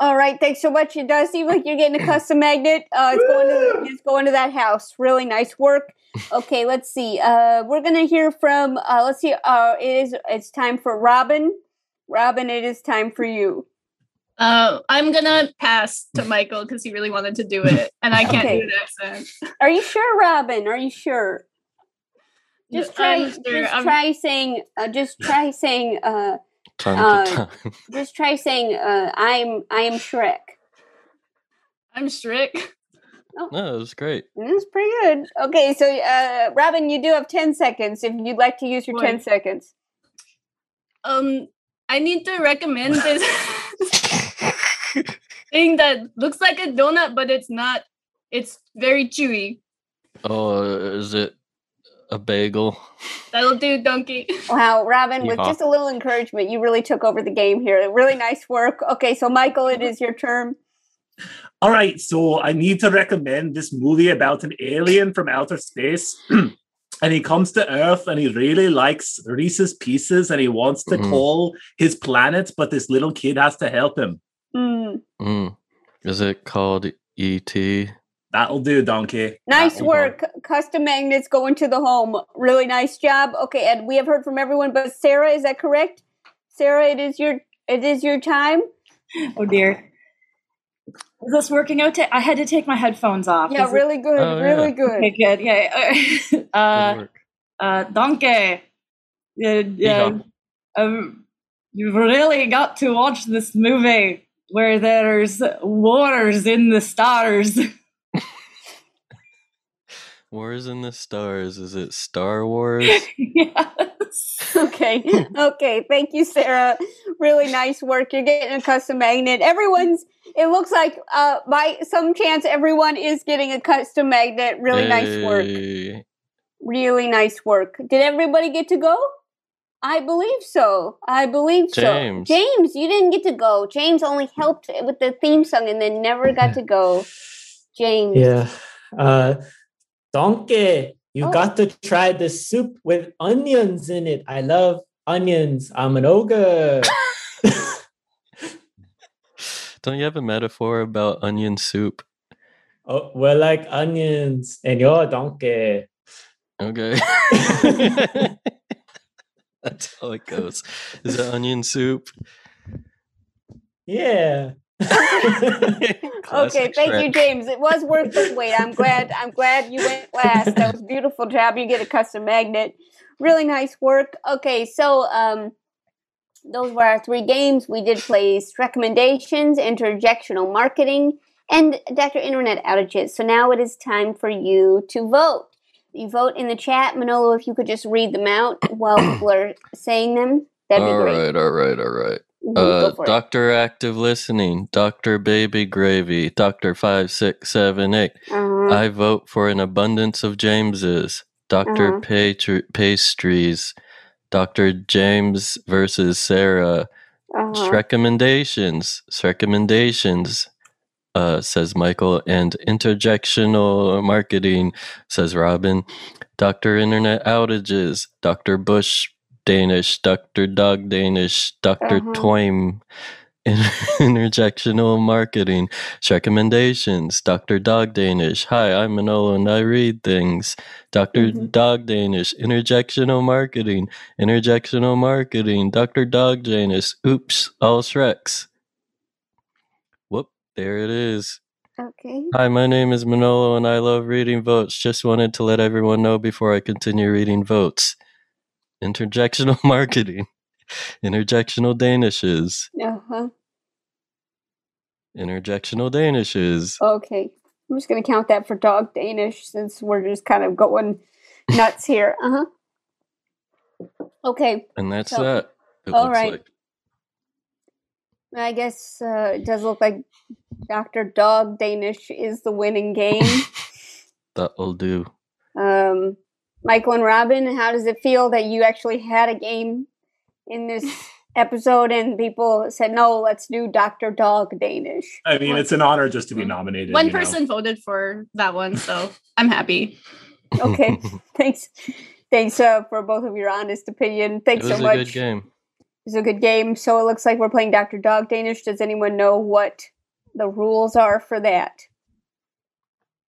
Speaker 2: all right, thanks so much. It does seem like you're getting a custom magnet. Uh, it's going to it's going to that house. Really nice work. Okay, let's see. Uh, we're gonna hear from. Uh, let's see. Uh, it is it's time for Robin. Robin, it is time for you.
Speaker 15: Uh, I'm gonna pass to Michael because he really wanted to do it, and I can't
Speaker 2: Okay.
Speaker 15: do an accent.
Speaker 2: Are you sure, Robin? Are you sure? Just
Speaker 15: Yeah,
Speaker 2: try.
Speaker 15: Sure.
Speaker 2: Just
Speaker 15: I'm-
Speaker 2: try saying. Uh, just try saying. Uh,
Speaker 1: time
Speaker 2: Uh,
Speaker 1: to time.
Speaker 2: Just try saying, uh, "I'm I am Shrek."
Speaker 15: I'm Shrek.
Speaker 1: No, it was great.
Speaker 2: This is pretty good. Okay, so uh, Robin, you do have ten seconds if you'd like to use your ten seconds.
Speaker 15: Um, I need to recommend this thing that looks like a donut, but it's not. It's very chewy.
Speaker 1: Oh, is it a bagel?
Speaker 15: That'll do, donkey.
Speaker 2: Wow, Robin, with just a little encouragement, you really took over the game here. Really nice work. Okay, so Michael, it is your turn.
Speaker 4: All right, so I need to recommend this movie about an alien from outer space. and he comes to Earth and he really likes Reese's Pieces and he wants to
Speaker 1: Mhm.
Speaker 4: call his planet, but this little kid has to help him.
Speaker 2: Mm,
Speaker 1: Mm. Is it called E.T.?
Speaker 4: That'll do, Donkey.
Speaker 2: nice
Speaker 4: That'll
Speaker 2: work. Custom magnets going to the home. Really nice job. Okay, and we have heard from everyone, but Sarah, is that correct? Sarah, it is your it is your time.
Speaker 3: Oh dear. Is this working out? I had to take my headphones off.
Speaker 2: Yeah,
Speaker 3: Is it-
Speaker 2: really good,
Speaker 1: Oh, yeah.
Speaker 2: really good.
Speaker 3: Okay, good. Yeah. Uh,
Speaker 1: work.
Speaker 3: uh, donkey. Yeah, yeah. Um, you've really got to watch this movie where there's wars in the stars.
Speaker 1: Wars in the Stars. Is it Star Wars?
Speaker 3: yes.
Speaker 2: Okay. Okay. Thank you, Sarah. Really nice work. You're getting a custom magnet. Everyone's. It looks like, uh, by some chance, everyone is getting a custom magnet. Really nice work. Really nice work. Did everybody get to go? I believe so. I believe so.
Speaker 1: James.
Speaker 2: James, you didn't get to go. James only helped with the theme song and then never got to go. James.
Speaker 16: Yeah. Uh, donkey, you
Speaker 2: Oh.
Speaker 16: got to try the soup with onions in it. I love onions. I'm an ogre.
Speaker 1: Don't you have a metaphor about onion soup?
Speaker 16: oh, we're like onions, and you're a donkey.
Speaker 1: Okay. That's how it goes. Is it onion soup?
Speaker 16: Yeah.
Speaker 2: Okay,
Speaker 1: Classic
Speaker 2: thank you, James. It was worth the wait. I'm glad. I'm glad you went last. That was a beautiful job. You get a custom magnet. Really nice work. Okay, so um, those were our three games. We did place recommendations, interjectional marketing, and Dr. Internet outages. So now it is time for you to vote. You vote in the chat, Manolo. If you could just read them out while people are saying them, that'd be great.
Speaker 1: All right, all right, all right.
Speaker 2: Mhm,
Speaker 1: Uh,
Speaker 2: go for it.
Speaker 1: Doctor Active Listening, Doctor Baby Gravy, Doctor Five Six Seven Eight.
Speaker 2: Uh-huh.
Speaker 1: I vote for an abundance of Jameses. Doctor
Speaker 2: Uh-huh.
Speaker 1: Patri- Pastries, Doctor James versus Sarah.
Speaker 2: Uh-huh.
Speaker 1: Recommendations, recommendations. Uh, says Michael, and interjectional marketing, says Robin. Doctor Internet outages, Doctor Bush Danish, Doctor Dog Danish, Doctor
Speaker 2: Uh-huh.
Speaker 1: Twaim. Interjectional marketing recommendations. Dr. Dog Danish. Hi, I'm Manolo and I read things. doctor
Speaker 2: Mm-hmm.
Speaker 1: Dog Danish. Interjectional marketing. Interjectional marketing. Dr. Dog Danish. Oops, all Shreks. There it is.
Speaker 2: Okay.
Speaker 1: Hi, my name is Manolo and I love reading votes. Just wanted to let everyone know before I continue reading votes. Interjectional marketing. Interjectional Danishes.
Speaker 2: Uh-huh.
Speaker 1: Interjectional Danishes.
Speaker 2: Okay. I'm just going to count that for dog Danish since we're just kind of going nuts here. Uh huh. Okay.
Speaker 1: And that's
Speaker 2: So-
Speaker 1: that. It
Speaker 2: all right.
Speaker 1: like.
Speaker 2: I guess uh, it does look like Dr. Dog Danish is the winning game.
Speaker 1: That'll do.
Speaker 2: um, Michael and Robin, how does it feel that you actually had a game in this episode and people said, no, let's do Dr. Dog Danish?
Speaker 4: I mean, it's an honor just to be nominated.
Speaker 15: One
Speaker 4: you know.
Speaker 15: person voted for that one, so I'm happy.
Speaker 2: Okay. Thanks. Thanks uh, for both of your honest opinion.
Speaker 1: It
Speaker 2: Thanks
Speaker 1: was
Speaker 2: so
Speaker 1: a
Speaker 2: much.
Speaker 1: Good game.
Speaker 2: It was a good game. So it looks like we're playing Dr. Dog Danish. Does anyone know what the rules are for that?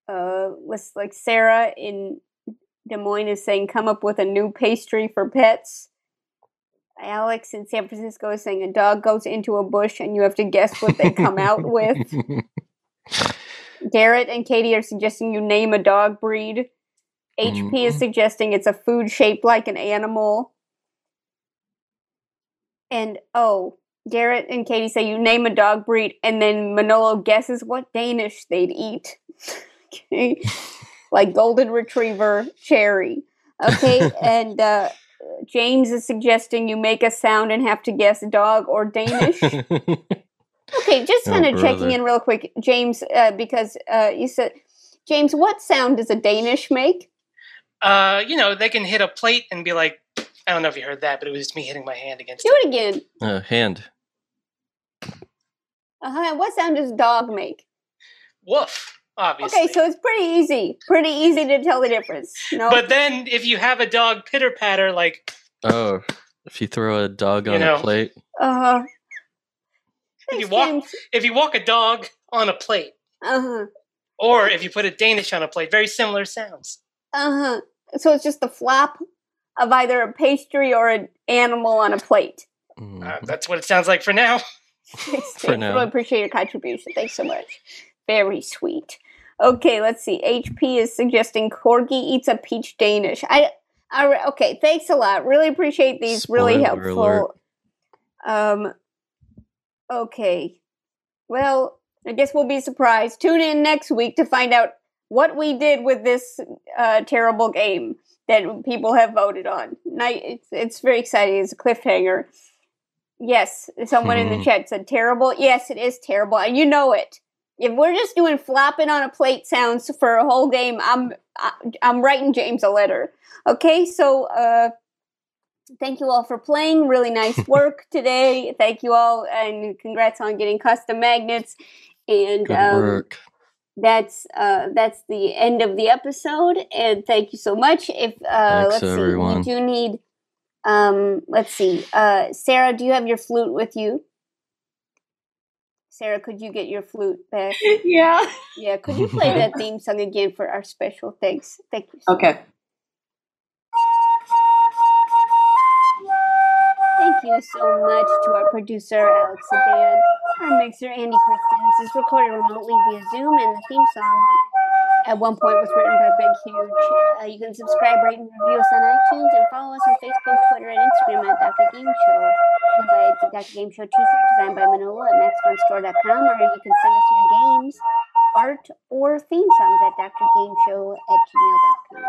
Speaker 2: Uh, let's like Sarah in Des Moines is saying, come up with a new pastry for pets. Alex in San Francisco is saying a dog goes into a bush and you have to guess what they come out with. Garrett and Kayti are suggesting you name a dog breed. HP is
Speaker 1: Mhm.
Speaker 2: suggesting it's a food shaped like an animal. And oh, Garrett and Kayti say you name a dog breed, and then Manolo guesses what Danish they'd eat. okay, like golden retriever, cherry. Okay, and uh, James is suggesting you make a sound and have to guess dog or Danish. okay, just
Speaker 1: Oh,
Speaker 2: kind of checking in real quick, James, uh, because uh, you said, James, what sound does a Danish make?
Speaker 6: Uh, you know, they can hit a plate and be like, I don't know if you heard that, but it was just me hitting my hand against
Speaker 2: Do it again.
Speaker 1: Uh, hand.
Speaker 2: Uh-huh. What sound does dog make?
Speaker 6: woof, obviously.
Speaker 2: Okay, so it's pretty easy. Pretty easy to tell the difference. No,
Speaker 6: But then if you have a dog pitter patter, like,
Speaker 1: Oh, if you throw a dog
Speaker 6: You
Speaker 1: on
Speaker 6: know.
Speaker 1: a plate.
Speaker 2: uh-huh.
Speaker 6: if you walk if you walk a dog on a plate,
Speaker 2: Uh-huh.
Speaker 6: or if you put a Danish on a plate, very similar sounds.
Speaker 2: Uh-huh. So it's just the flap of either a pastry or an animal on a plate.
Speaker 6: Uh, that's what it sounds like for now.
Speaker 2: Thanks, James. Really appreciate your contribution. Thanks so much. Very sweet. Okay, let's see. HP is suggesting Corgi eats a peach Danish. I, I okay. Thanks a lot. Really appreciate these. really
Speaker 1: Spoiler
Speaker 2: helpful. Um. Okay. Well, I guess we'll be surprised. Tune in next week to find out what we did with this uh, terrible game that people have voted on. Night. It's it's very exciting. It's a cliffhanger. Yes, someone in the
Speaker 1: Hmm.
Speaker 2: chat said terrible. Yes, it is terrible, and you know it. If we're just doing flopping on a plate sounds for a whole game, I'm I'm writing James a letter. Okay, so uh, thank you all for playing. Really nice work today. Thank you all, and congrats on getting custom magnets. And
Speaker 1: Good
Speaker 2: um,
Speaker 1: work.
Speaker 2: That's uh, that's the end of the episode. And thank you so much. If uh,
Speaker 1: Thanks,
Speaker 2: let's
Speaker 1: everyone.
Speaker 2: see, we do need. Um, let's see. Uh, Sarah, do you have your flute with you? Sarah, could you get your flute back?
Speaker 7: Yeah.
Speaker 2: Yeah, could you play that theme song again for our special thanks? Thank you.
Speaker 17: Okay.
Speaker 2: Thank you so much to our producer, Alex Sedan. Our mixer, Andy Christens, is recorded remotely via Zoom, and the theme song at one point was written by Big Huge. Uh, you can subscribe, rate, and review us on iTunes, and follow us on Facebook, Twitter, and Instagram at Dr. Game Show. You can buy the Dr. Game Show t-shirt designed by Manolo at maxfunstore.com, or you can send us your games, art, or theme songs at drgameshow at gmail.com.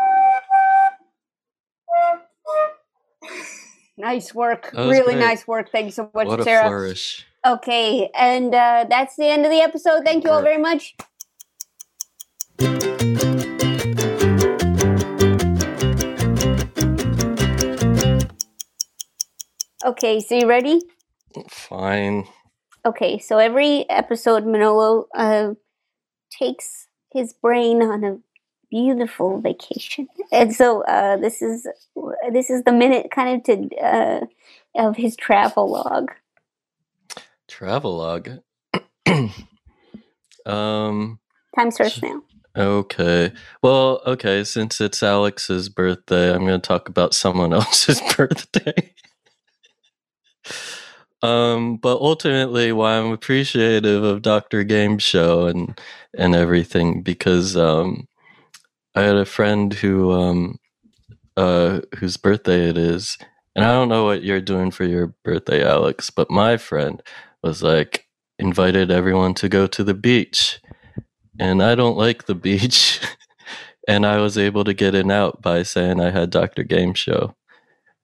Speaker 2: Nice work.
Speaker 1: That was
Speaker 2: Really
Speaker 1: great.
Speaker 2: nice work. Thank you so much,
Speaker 1: What a
Speaker 2: Sarah.
Speaker 1: flourish.
Speaker 2: Okay, and uh, that's the end of the episode. Thank you all very much. Okay, so you ready?
Speaker 1: Fine.
Speaker 2: Okay, so every episode, Manolo uh, takes his brain on a beautiful vacation, and so uh, this is this is the minute kind of to uh, of his travel log.
Speaker 1: Travelogue. um.
Speaker 2: Time starts now.
Speaker 1: Okay. Well, okay, since it's Alex's birthday, I'm going to talk about someone else's birthday. um, but ultimately why I'm appreciative of Dr. Game Show and and everything because um I had a friend who um uh whose birthday it is. And I don't know what you're doing for your birthday, Alex, but my friend was like invited everyone to go to the beach and I don't like the beach. and I was able to get in out by saying I had Dr. Game Show.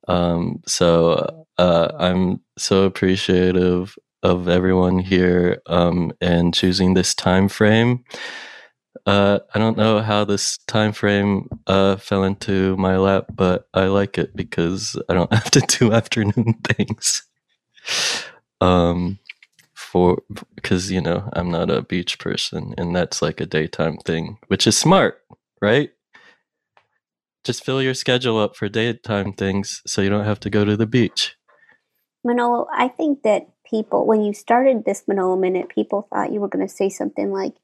Speaker 1: Um, so uh, I'm so appreciative of everyone here um, and choosing this time frame. Uh, I don't know how this time frame uh, fell into my lap, but I like it because I don't have to do afternoon things. Um, for because you know I'm not a beach person, and that's like a daytime thing, which is smart, right? Just fill your schedule up for daytime things, so you don't have to go to the beach.
Speaker 2: Manolo, I think that people, when you started this Manolo Minute, people thought you were going to say something like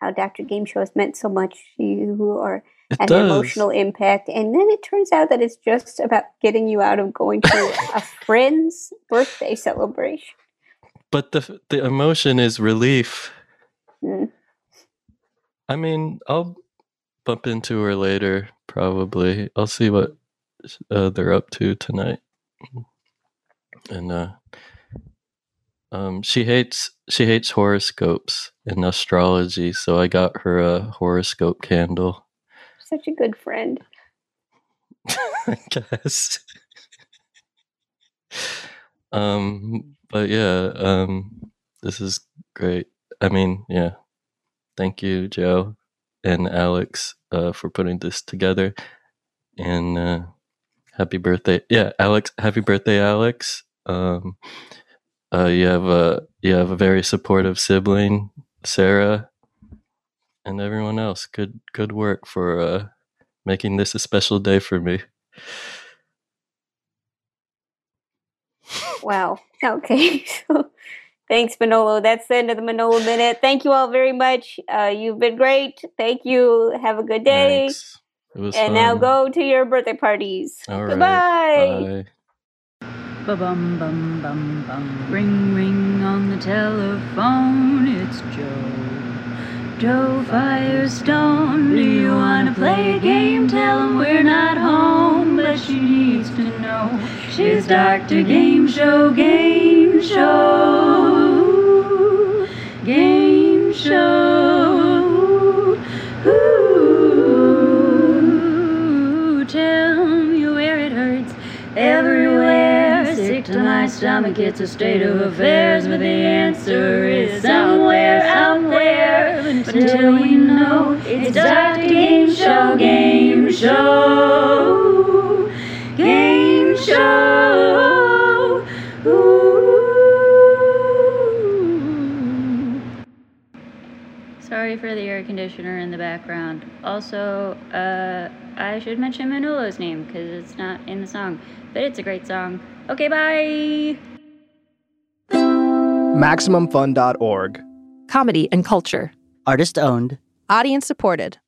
Speaker 2: how Dr. Game Show has meant so much to you or
Speaker 1: It
Speaker 2: had
Speaker 1: does.
Speaker 2: an emotional impact. And then it turns out that it's just about getting you out of going to a friend's birthday celebration.
Speaker 1: But the the emotion is relief.
Speaker 2: Mm.
Speaker 1: I mean, I'll bump into her later. Probably, I'll see what uh, they're up to tonight. and uh, um, she hates she hates horoscopes and astrology, so I got her a horoscope candle.
Speaker 2: Such a good friend.
Speaker 1: I guess. um, but yeah, um, this is great. I mean, yeah. Thank you, Jo and Alex, uh, for putting this together. And uh, happy birthday, yeah, Alex. Happy birthday, Alex. Um, uh, you have a you have a very supportive sibling, Sarah, and everyone else. Good good work for uh, making this a special day for me.
Speaker 2: Wow. Okay. So thanks, Manolo. That's the end of the Manolo Minute. Thank you all very much. Uh, you've been great. Thank you. Have a good day.
Speaker 1: Thanks. It was
Speaker 2: And now go to your birthday parties.
Speaker 1: All right.
Speaker 2: Goodbye.
Speaker 1: Bye.
Speaker 17: Ba bum bum bum bum. Ring ring on the telephone. It's Jo. Jo Firestone. Do you wanna play a game? Tell him we're not home, but she needs to know. She's Dr. Game Show, Game Show, Game Show. Ooh, tell me where it hurts. My stomach, it's a state of affairs, but the answer is somewhere, somewhere. But until we know, it's Dr. Game Show, Game Show, Game Show. Sorry for the air conditioner in the background. Also, uh, I should mention Manolo's name because it's not in the song, but it's a great song. Okay, bye.
Speaker 18: MaximumFun.org.
Speaker 19: Comedy and culture.
Speaker 18: Artist owned.
Speaker 19: Audience supported.